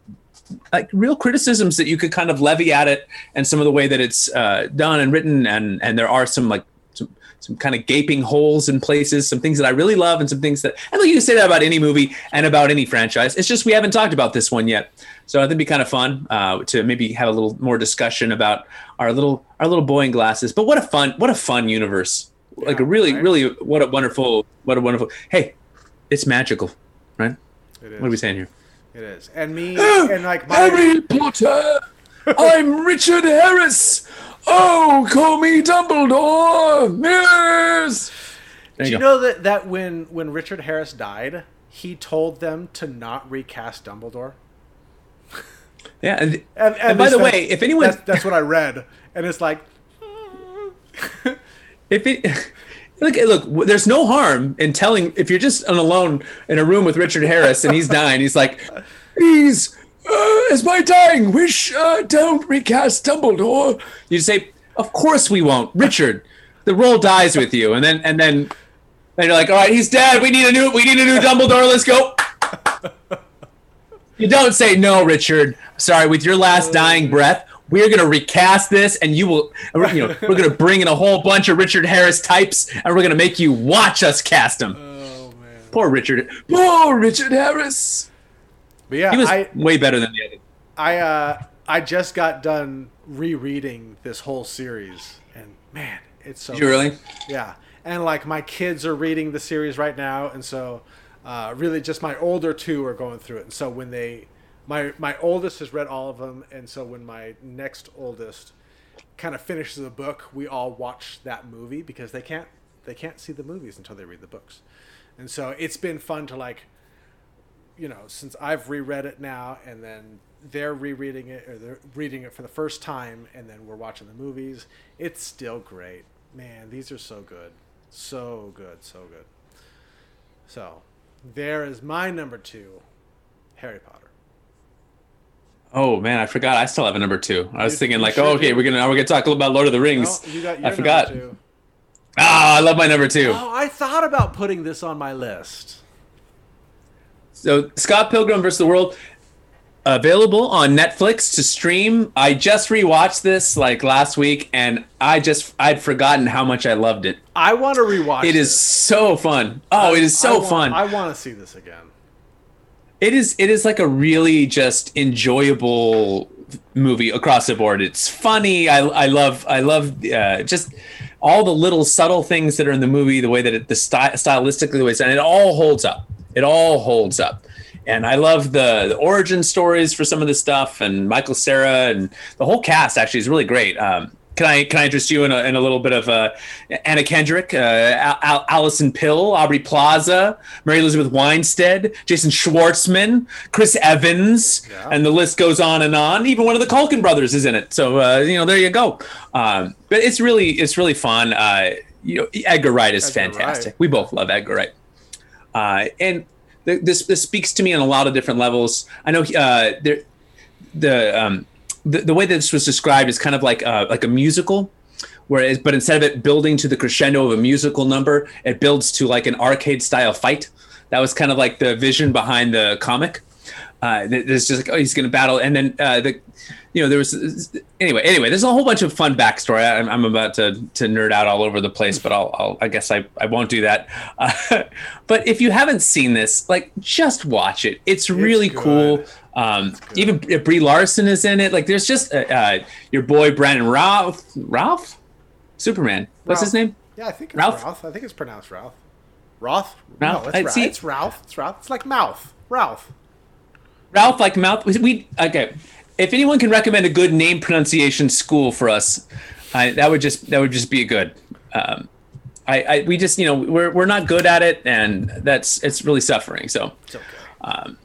like real criticisms that you could kind of levy at it and some of the way that it's uh, done and written and and there are some like some kind of gaping holes in places some things that i really love and some things that i think you can say that about any movie and about any franchise it's just we haven't talked about this one yet so i think it'd be kind of fun uh, to maybe have a little more discussion about our little our little boy in glasses but what a fun what a fun universe like a really right? really what a wonderful what a wonderful hey it's magical right It is. what are we saying here It is. And me and like my Harry Potter. I'm Richard Harris. Oh, call me Dumbledore. Yes. There Do you you know that that when when Richard Harris died, he told them to not recast Dumbledore? yeah. And, And, and by the way, if anyone, that's, that's what I read, and it's like, if it, look, look, there's no harm in telling if you're just on alone in a room with Richard Harris and he's dying. He's like, please, uh, as my dying wish, uh, don't recast Dumbledore. You say, of course we won't, Richard. The role dies with you, and then and then. And you're like, all right, he's dead. We need a new, we need a new Dumbledore. Let's go. You don't say no, Richard. Sorry, with your last dying breath, we're gonna recast this, and you will. You know, we're gonna bring in a whole bunch of Richard Harris types, and we're gonna make you watch us cast him. oh. Poor Richard. Poor Richard Harris. But yeah, He was I way better than the other. I uh I just got done rereading this whole series, and man, it's so Did you really? Yeah. And like my kids are reading the series right now, and so Uh, really, just my older two are going through it, and so when they, my my oldest has read all of them, and so when my next oldest kind of finishes the book, we all watch that movie because they can't they can't see the movies until they read the books, and so it's been fun to like, you know, since I've reread it now, and then they're rereading it or they're reading it for the first time, and then we're watching the movies. It's still great, man. These are so good, so good, so good. So, there is my number two, Harry Potter. Oh man, I forgot. I still have a number two. I was You- thinking like, oh, okay, we're gonna now we're gonna talk a little about Lord of the Rings. No, you got I forgot. Ah, I love my number two. Oh, I thought about putting this on my list. So Scott Pilgrim vs. the World available on Netflix to stream. I just rewatched this like last week and I just I'd forgotten how much I loved it. I want to rewatch. It is so fun. Oh, it is I so want- fun. I want to see this again. It is it is like a really just enjoyable movie across the board. It's funny. I I love I love uh, just all the little subtle things that are in the movie, the way that it the sty- stylistically the way it's done, it all holds up. It all holds up. And I love the, the origin stories for some of this stuff, and Michael Cera and the whole cast actually is really great. Um, can I can I interest you in a, in a little bit of uh, Anna Kendrick, uh, Al- Al- Allison Pill, Aubrey Plaza, Mary Elizabeth Winstead, Jason Schwartzman, Chris Evans, Yeah. and the list goes on and on. Even one of the Culkin brothers is in it. So uh, you know, there you go. Um, but it's really it's really fun. Uh, you know, Edgar Wright is Edgar fantastic. Wright. We both love Edgar Wright. Uh, and th- this this speaks to me on a lot of different levels. I know uh, there the um, the, the way that this was described is kind of like uh, like a musical whereas but instead of it building to the crescendo of a musical number it builds to like an arcade style fight that was kind of like the vision behind the comic uh, th- there's just like oh he's gonna battle and then uh, the you know there was anyway anyway there's a whole bunch of fun backstory i'm, I'm about to, to nerd out all over the place but i'll, I'll i guess i, I won't do that uh, but if you haven't seen this like just watch it it's really cool good. um, even Brie Larson is in it. Like, there's just uh, uh, your boy Brandon Ralph. Ralph, Superman. What's his name? Yeah, I think it's Ralph? Ralph. I think it's pronounced Ralph. Ralph? Ralph? No, it's, I Ra- see- it's Ralph. It's Ralph. It's like mouth. Ralph. Ralph, like mouth. We okay. If anyone can recommend a good name pronunciation school for us, I, that would just that would just be good. Um, I, I we just you know we're we're not good at it, and that's it's really suffering. So. It's okay. Um,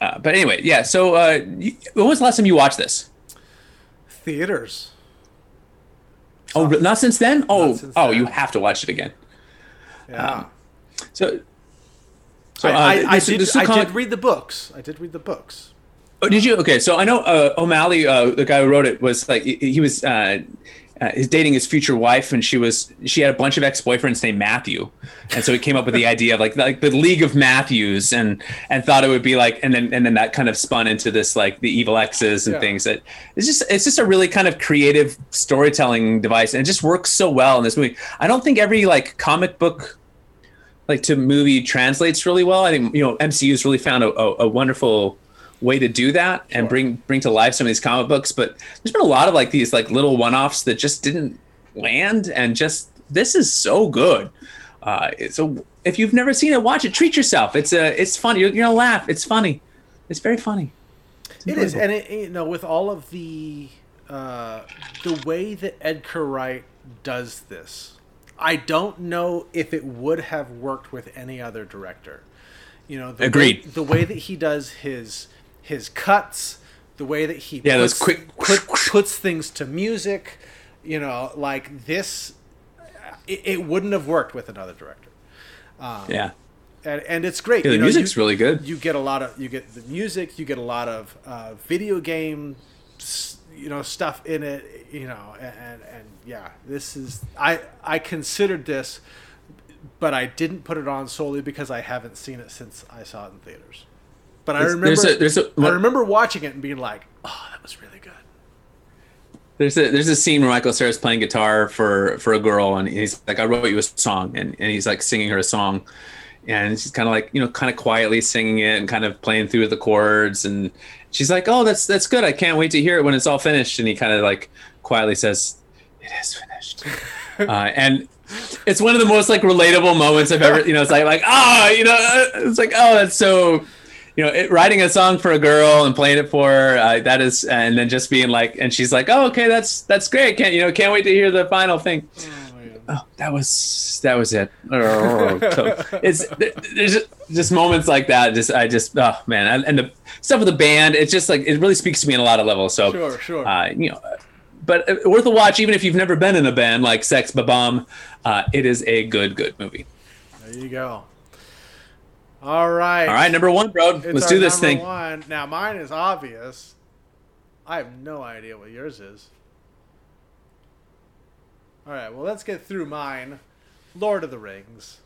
uh, but anyway, yeah. So, uh, you, when was the last time you watched this? Theaters. Oh, not since then. Oh, since oh, then. you have to watch it again. Yeah. So, so I, uh, I, I, this- did, I did read the books. I did read the books. Oh, did you? Okay, so I know uh, O'Malley, uh, the guy who wrote it, was like he, he was uh, uh, dating his future wife, and she was she had a bunch of ex boyfriends named Matthew, and so he came up with the idea of like like the League of Matthews, and and thought it would be like, and then and then that kind of spun into this like the evil exes and Yeah. things. That it's just it's just a really kind of creative storytelling device, and it just works so well in this movie. I don't think every like comic book like to movie translates really well. I think you know MCU's really found a, a, a wonderful way to do that and Sure. bring bring to life some of these comic books. But there's been a lot of like these like little one offs that just didn't land, and just this is so good. Uh, so if you've never seen it, watch it. Treat yourself. It's a it's funny. You're, you're gonna laugh. It's funny. It's very funny. It's It is, and it, you know, with all of the uh, the way that Edgar Wright does this, I don't know if it would have worked with any other director. You know, the Agreed. Way, the way that he does his his cuts, the way that he Yeah, those puts, quick- put, puts things to music, you know, like this, it, it wouldn't have worked with another director. yeah. And, and it's great. Yeah, the you know, music's you- really good. You get a lot of you get the music. You get a lot of uh, video game, s- you know, stuff in it. You know, and, and and yeah, this is I I considered this, but I didn't put it on solely because I haven't seen it since I saw it in theaters. But I There's- remember there's a- there's a- I remember watching it and being like, oh, that was really good. There's a there's a scene where Michael Cera's playing guitar for for a girl, and he's like, "I wrote you a song," and, and he's like singing her a song, and she's kind of like you know kind of quietly singing it and kind of playing through the chords, and she's like, "Oh, that's that's good. I can't wait to hear it when it's all finished." And he kind of like quietly says, "It is finished," uh, and it's one of the most like relatable moments I've ever, you know, it's like, like, oh, you know, it's like, oh, that's so, you know, it, writing a song for a girl and playing it for her, uh, that is, and then just being like, and she's like, oh, okay, that's, that's great. Can't, you know, can't wait to hear the final thing. Oh, that was that was it. it's there's just, just moments like that. Just I just oh man, and the stuff with the band. It's just like it really speaks to me on a lot of levels. So sure, sure. Uh, you know, but uh, worth a watch even if you've never been in a band like Sex Bob-omb. Uh, it is a good good movie. There you go. All right. All right, number one, bro. It's Let's do this thing. One. Now mine is obvious. I have no idea what yours is. All right, well, let's get through mine. Lord of the Rings.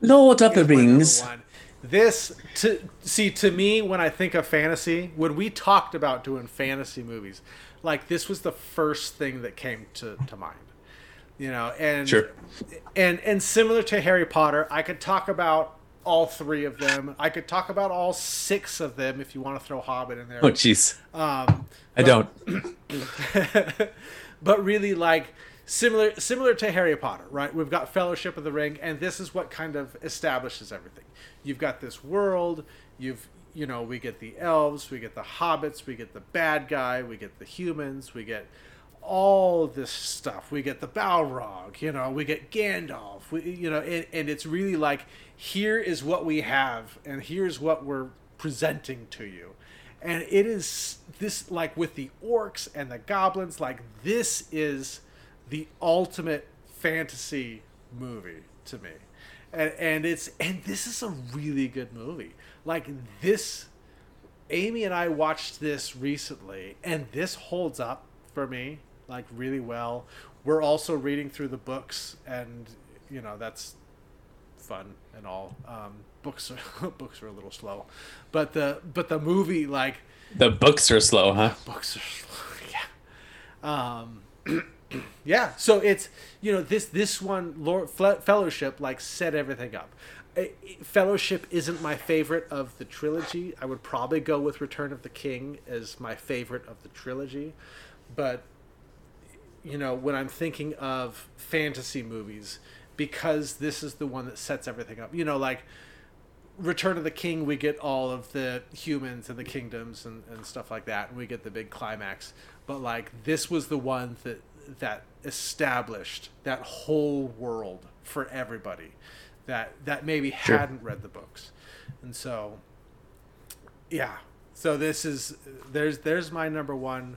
Lord of the Rings. This to see to me when I think of fantasy, when we talked about doing fantasy movies, like this was the first thing that came to, to mind. You know, and sure. and and similar to Harry Potter, I could talk about all three of them. I could talk about all six of them if you want to throw Hobbit in there. Oh, jeez. Um, I don't. but really, like similar similar to Harry Potter, right? We've got Fellowship of the Ring, and this is what kind of establishes everything. You've got this world. You've you know we get the elves, we get the hobbits, we get the bad guy, we get the humans, we get all this stuff. We get the Balrog, you know, we get Gandalf, we, you know, and, and it's really like here is what we have, and here's what we're presenting to you. And it is this like with the orcs and the goblins, like this is the ultimate fantasy movie to me. And, and it's and this is a really good movie. Like this Amy and I watched this recently and this holds up for me like really well. We're also reading through the books and you know that's fun and all. Um, books are books are a little slow, but the but the movie like the books are slow, huh? Books are slow, yeah. Um, yeah. So it's you know this this one lord fellowship like set everything up. Fellowship isn't my favorite of the trilogy. I would probably go with return of the king as my favorite of the trilogy. But you know when i'm thinking of fantasy movies because this is the one that sets everything up. You know like return of the king we get all of the humans and the kingdoms and, and stuff like that and we get the big climax. But like this was the one that that established that whole world for everybody that that maybe sure. hadn't read the books and so yeah so this is there's there's my number one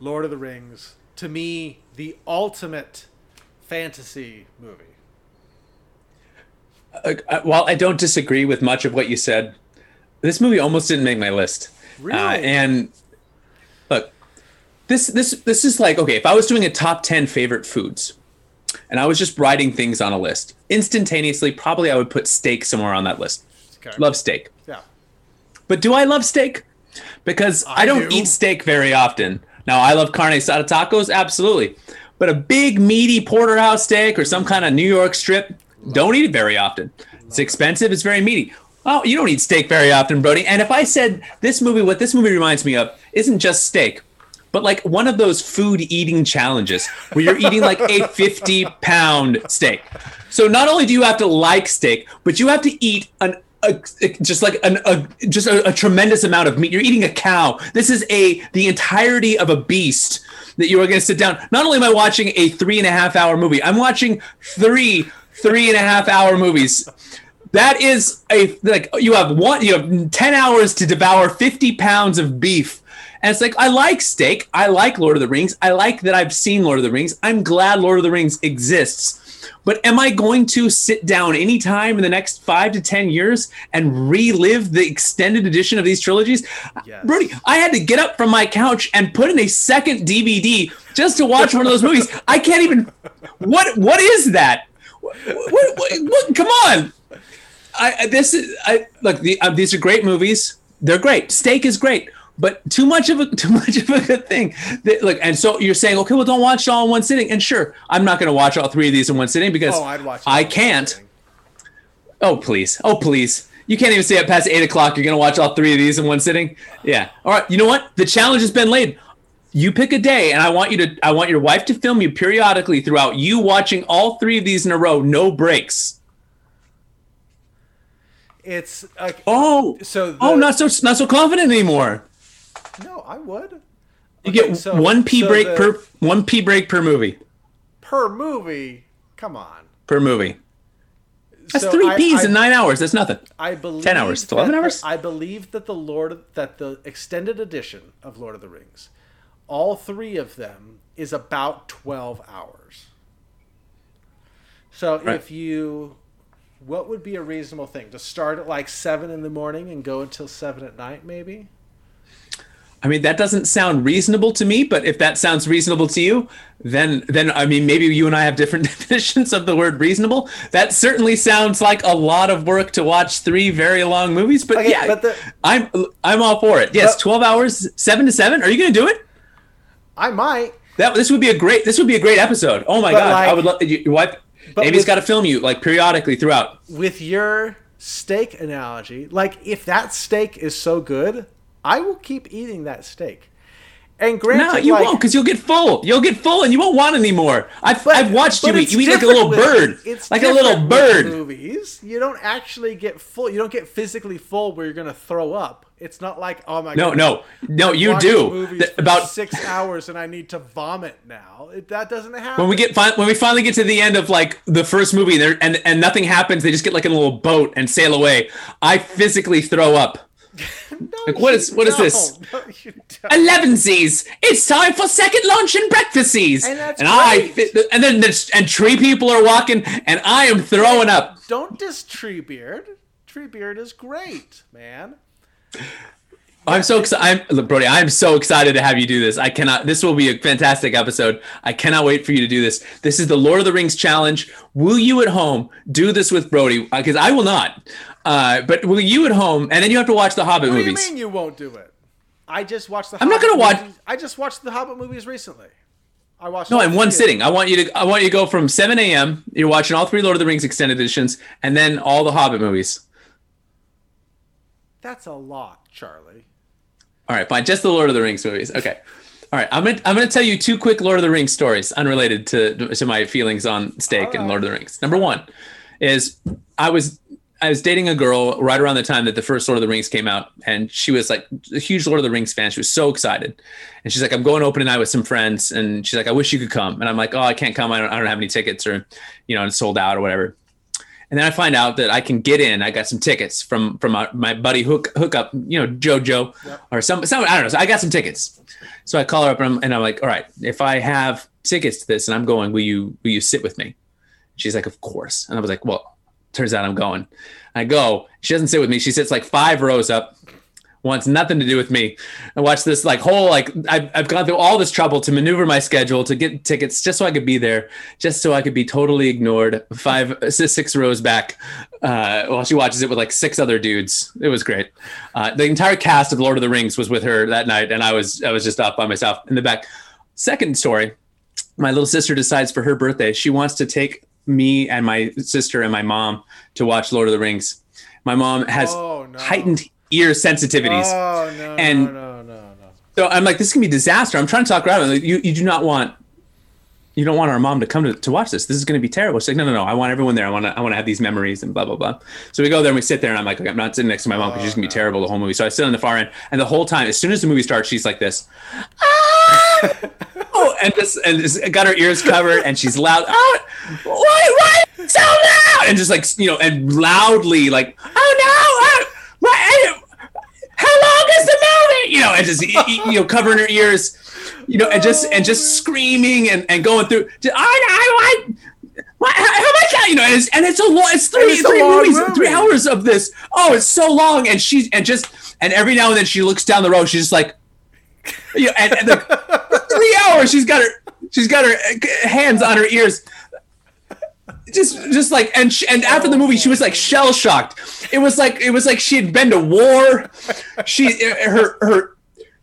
lord of the rings to me the ultimate fantasy movie uh, uh while i don't disagree with much of what you said this movie almost didn't make my list really? Uh, and look this this this is like okay if i was doing a top 10 favorite foods and i was just writing things on a list instantaneously probably i would put steak somewhere on that list. Okay. love steak. Yeah. But do i love steak? Because i, I don't do. eat steak very often. Now i love carne asada tacos absolutely. But a big meaty porterhouse steak or some kind of new york strip love don't eat it very often. It's expensive it's very meaty. Oh, you don't eat steak very often, Brody. And if I said this movie, what this movie reminds me of isn't just steak, but like one of those food eating challenges where you're eating like a 50 pound steak. So not only do you have to like steak, but you have to eat an a, just like an, a just a, a, tremendous amount of meat. You're eating a cow. This is a the entirety of a beast that you are going to sit down. Not only am I watching a three and a half hour movie, I'm watching three three and a half hour movies. That is a like you have one you have ten hours to devour fifty pounds of beef and it's like, I like steak. I like Lord of the Rings. I like that I've seen Lord of the Rings. I'm glad Lord of the Rings exists. But am I going to sit down anytime in the next five to 10 years and relive the extended edition of these trilogies? Yes. Brody, I had to get up from my couch and put in a second DVD just to watch one of those movies. I can't even. What What is that? What, what, what, come on. I, this is I look. The, uh, these are great movies. They're great. Steak is great but too much of a too much of a good thing. That, like, and so you're saying, okay, well, don't watch it all in one sitting. And sure, I'm not going to watch all three of these in one sitting because oh, I can't. Oh please, oh please. You can't even stay up past eight o'clock. You're going to watch all three of these in one sitting. Yeah. All right. You know what? The challenge has been laid. you pick a day and I want you to I want your wife to film you periodically throughout you watching all three of these in a row, no breaks. It's like Oh, So oh, the- oh, not so not so confident anymore. No, I would. You Okay, get so- one pee so break the- per one pee break per movie per movie. Come on. per movie. That's So three I- I- in nine hours. That's nothing. I believe 10 hours, that 11 the- hours? I believe that the Lord that the extended edition of Lord of the Rings, all three of them is about 12 hours. So Right. if you what would be a reasonable thing to start at like 7 in the morning and go until 7 at night maybe? I mean, that doesn't sound reasonable to me, but if that sounds reasonable to you, then then I mean, maybe you and I have different definitions of the word reasonable. That certainly sounds like a lot of work to watch three very long movies, but Okay, yeah, but the- I'm I'm all for it. Yes, But- 12 hours, 7 to 7. Are you going to do it? I might That this would be a great this would be a great episode. Oh my god, I would love your wife Amy's got to film you like periodically throughout. with your steak analogy, like if that steak is so good, I will keep eating that steak. And granted, No, you like, won't because you'll get full. You'll get full and you won't want any more. I've, But- I've watched you eat. You eat like a little bird. it's like a little bird. Movies, you don't actually get full. You don't get physically full where you're gonna throw up. It's not like oh my No, god. no, no, no. you do. Th- About six hours and I need to vomit now. It, that doesn't happen. when we get fin- when we finally get to the end of like the first movie there and and nothing happens, they just get like in a little boat and sail away. I physically throw up. No, like, what is- what is this? No. Elevenses. It's time for second lunch and breakfast C's. And that's I and then there's, and tree people are walking and I am throwing up. Don't diss Treebeard. Treebeard is great, man. I'm so excited. I'm look, Brody. I'm so excited to have you do this. I cannot. This will be a fantastic episode. I cannot wait for you to do this. This is the Lord of the Rings challenge. Will you at home do this with Brody? Because I will not. Uh, but will you at home? And then you have to watch the Hobbit What do movies. you mean you won't do it? I just watched the. I'm not Hobbit gonna watch- movies- I just watched the Hobbit movies recently. I watched. No, in one sitting. I want you to. I want you to go from 7 a.m. You're watching all three Lord of the Rings extended editions, and then all the Hobbit movies. That's a lot, Charlie. All right, fine. Just the Lord of the Rings movies. Okay. All right. I'm gonna I'm gonna tell you two quick Lord of the Rings stories unrelated to to my feelings on steak and Lord of the Rings. Number one is I was I was dating a girl right around the time that the first Lord of the Rings came out, and she was like a huge Lord of the Rings fan. She was so excited, and she's like, "I'm going opening night with some friends," and she's like, "I wish you could come," and I'm like, "Oh, I can't come. I don't, I don't have any tickets, or you know, it's sold out or whatever." And then I find out that I can get in. I got some tickets from from my, my buddy Hook Hookup, you know, JoJo Yep. or some some I don't know. So I got some tickets. So I call her up and I'm, and I'm like, all right, if I have tickets to this and I'm going, will you will you sit with me? She's like, of course. And I was like, well, turns out I'm going. I go. She doesn't sit with me. She sits like five rows up. Wants nothing to do with me. I watch this like whole like I've, I've gone through all this trouble to maneuver my schedule to get tickets just so I could be there, just so I could be totally ignored five six rows back uh, while she watches it with like six other dudes. It was great. Uh, the entire cast of Lord of the Rings was with her that night, and I was I was just off by myself in the back. Second story, my little sister decides for her birthday she wants to take me and my sister and my mom to watch Lord of the Rings. My mom has Oh, no. heightened ear sensitivities. Oh no! And- no, no, no, no. So I'm like, this can be disaster. I'm trying to talk. I'm like, you, you do not want, you don't want our mom to come to, to watch this. This is going to be terrible. She's like, no, no, no. I want everyone there. I want to, I want to have these memories and blah, blah, blah. So we go there and we sit there and I'm like, okay, I'm not sitting next to my mom because she's going to be terrible the whole movie. So I sit on the far end and the whole time, as soon as the movie starts, she's like this. "Ah!" oh, and this, and this, got her ears covered and she's loud. Oh, why, why so loud? And just like, you know, and loudly like, oh no, oh, why, how long is the movie? You know, and just you know covering her ears, you know, and just and just screaming and, and going through. Just, I, I, I, why, how, how much? You know, and it's, and it's a long. It's three it's three movies, movie. three hours of this. Oh, it's so long, and she's and just and every now and then she looks down the road. She's just like, you know, and, and the, three hours she's got her she's got her uh, hands on her ears just just like and she, and after the movie she was like shell shocked it was like it was like she had been to war she uh, her her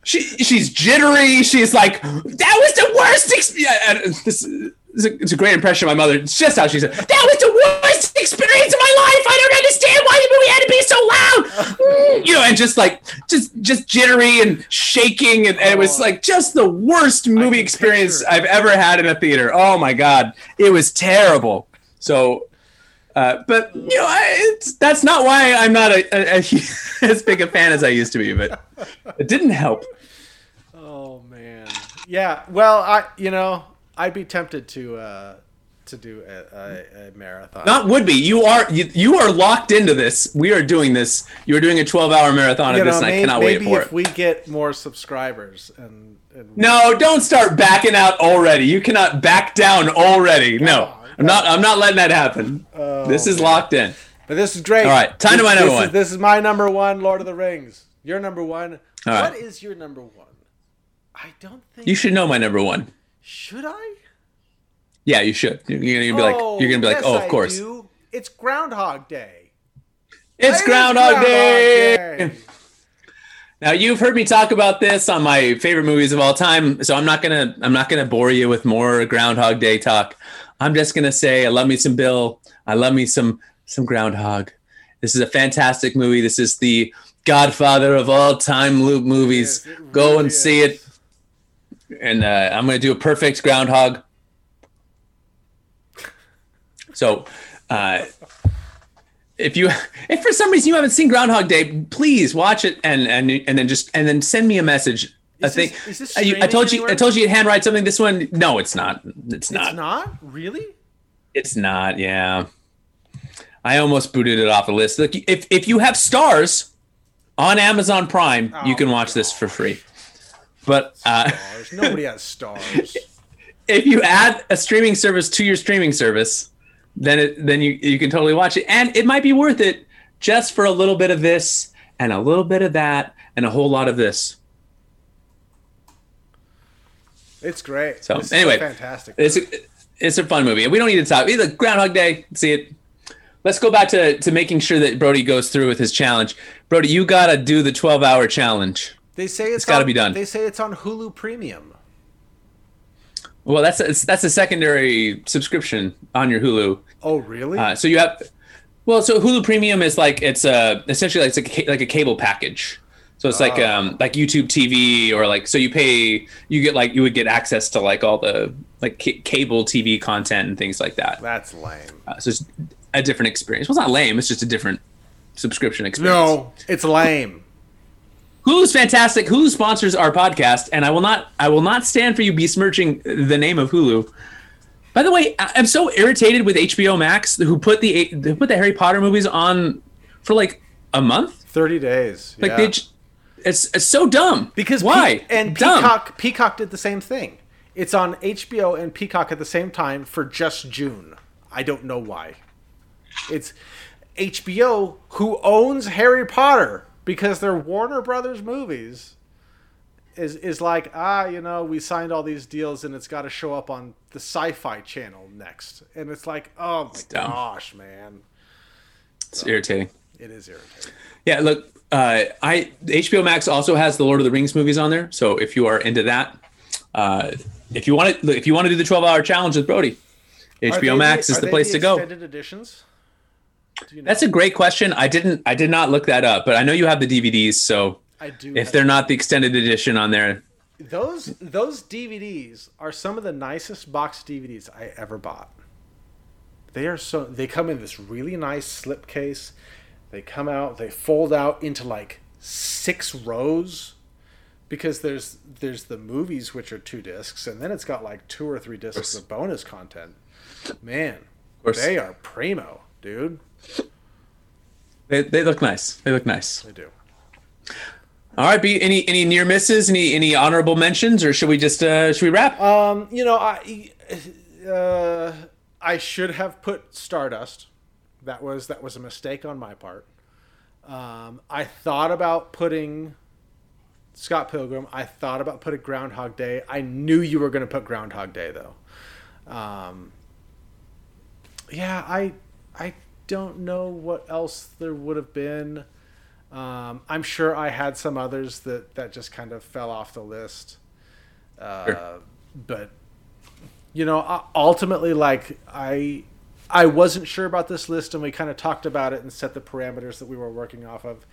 she she's jittery she's like that was the worst ex-. Yeah, this is a, it's a great impression of my mother it's just how she said that was the worst experience of my life. I don't understand why the movie had to be so loud. Mm, you know, and just like just just jittery and shaking, and, and it was like just the worst movie experience. I've ever had in a theater. Oh my god, it was terrible. So. Uh, but you know, I, it's, that's not why I'm not a, a, a as big a fan as I used to be. But it didn't help. Oh man. Yeah. Well, I you know I'd be tempted to uh to do a, a, a marathon. Not would be. You are you, you are locked into this. We are doing this. You are doing a 12 hour marathon you of this, know, and I cannot wait for it. Maybe if we get more subscribers and, and No, don't start backing out already. You cannot back down already. No, I'm not. I'm not letting that happen. Oh, this is locked in. But this is great. All right, time to This- my number this one. Is, this is my number one, Lord of the Rings. Your number one. All What right. is your number one? I don't think. You should know my number one. Should I? Yeah, you should. You're gonna be like. You're gonna be like. yes, Oh, of course. do. It's Groundhog Day. It's It is Groundhog Day. Day. Now you've heard me talk about this on my favorite movies of all time, so I'm not gonna I'm not gonna bore you with more Groundhog Day talk. I'm just gonna say I love me some Bill. I love me some some Groundhog. This is a fantastic movie. This is the Godfather of all time loop movies. Yes, Go really and see it. And uh, I'm gonna do a perfect Groundhog. So, uh, if you if for some reason you haven't seen Groundhog Day, please watch it and and and then just and then send me a message. I Is think this- is this I, I told you I told you you'd handwrite something. This one, no, it's not. It's not. It's not really. It's not. Yeah, I almost booted it off the list. Look, if if you have stars on Amazon Prime, you Oh, can watch this for free. But uh. Nobody has stars. if you add a streaming service to your streaming service, then it then you you can totally watch it, and it might be worth it just for a little bit of this and a little bit of that and a whole lot of this. It's great. So, This anyway, fantastic. It's a, it's a fun movie, and we don't need to talk. Either Groundhog Day, see it. Let's go back to to making sure that Brody goes through with his challenge. Brody, you gotta do the twelve hour challenge. They say it's, it's gotta on- be done. They say it's on Hulu Premium. Well, that's a, that's a secondary subscription on your Hulu. Oh, really? Uh, so you have, well, so Hulu Premium is like it's a essentially like it's a, like a cable package. So it's like um like YouTube TV or like so you pay you get like you would get access to like all the like ca- cable TV content and things like that. That's lame. Uh, so it's a different experience. Well, it's not lame. It's just a different subscription experience. No, it's lame. Hulu's fantastic. Hulu sponsors our podcast, and I will not I will not stand for you besmirching the name of Hulu. By the way, I'm so irritated with HBO Max who put the who put the Harry Potter movies on for like a month. Thirty days. Like yeah. they, it's it's so dumb. because why? Pe- and dumb. Peacock Peacock did the same thing. It's on HBO and Peacock at the same time for just June. I don't know why. It's HBO who owns Harry Potter because they're Warner Brothers movies. Is is like ah you know we signed all these deals and it's got to show up on the Sci-Fi Channel next and it's like oh my gosh man It's irritating. It is irritating. Yeah, look, uh, I HBO Max also has the Lord of the Rings movies on there. So if you are into that, uh, if you want to, if you want to do the 12 hour challenge with Brody, HBO they Max the- is the place to go. Editions. You know? That's a great question. I didn't I did not look that up, but I know you have the DVDs, so I do. if they're not the extended edition on there, those those DVDs are some of the nicest box DVDs I ever bought. They are so they come in this really nice slipcase. They come out, they fold out into like six rows because there's there's the movies which are two discs and then it's got like two or three discs of bonus content. Man, they are primo, dude. they, they look nice. They look nice. They do. All right, be any any near misses, any any honorable mentions, or should we just uh should we wrap? Um, you know, I uh, I should have put Stardust. That was that was a mistake on my part. Um, I thought about putting Scott Pilgrim. I thought about putting Groundhog Day. I knew you were going to put Groundhog Day though. Um, yeah, I I don't know what else there would have been. Um, I'm sure I had some others that that just kind of fell off the list. Uh, Sure. But you know, ultimately, like I I wasn't sure about this list, and we kind of talked about it and set the parameters that we were working off of,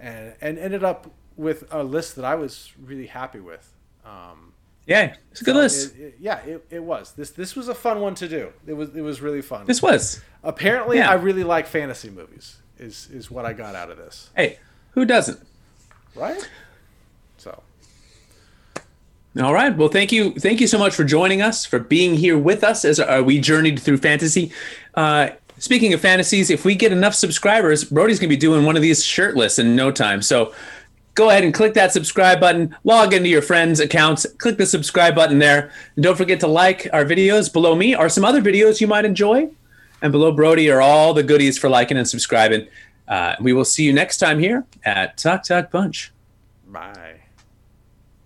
and and ended up with a list that I was really happy with. Um, yeah, it's a good so list. It, it, yeah, it, it was. This this was a fun one to do. It was it was really fun. This was. Apparently, Yeah. I really like fantasy movies. Is is what I got out of this, Hey, who doesn't? right? So All right. Well, thank you. Thank you so much for joining us, for being here with us as uh, we journeyed through fantasy. Uh, speaking of fantasies, if we get enough subscribers, Brody's going to be doing one of these shirtless in no time. So go ahead and click that subscribe button, log into your friends' accounts, click the subscribe button there. And don't forget to like our videos. Below me are some other videos you might enjoy. And below Brody are all the goodies for liking and subscribing. Uh, we will see you next time here at Talk Talk Punch. bye.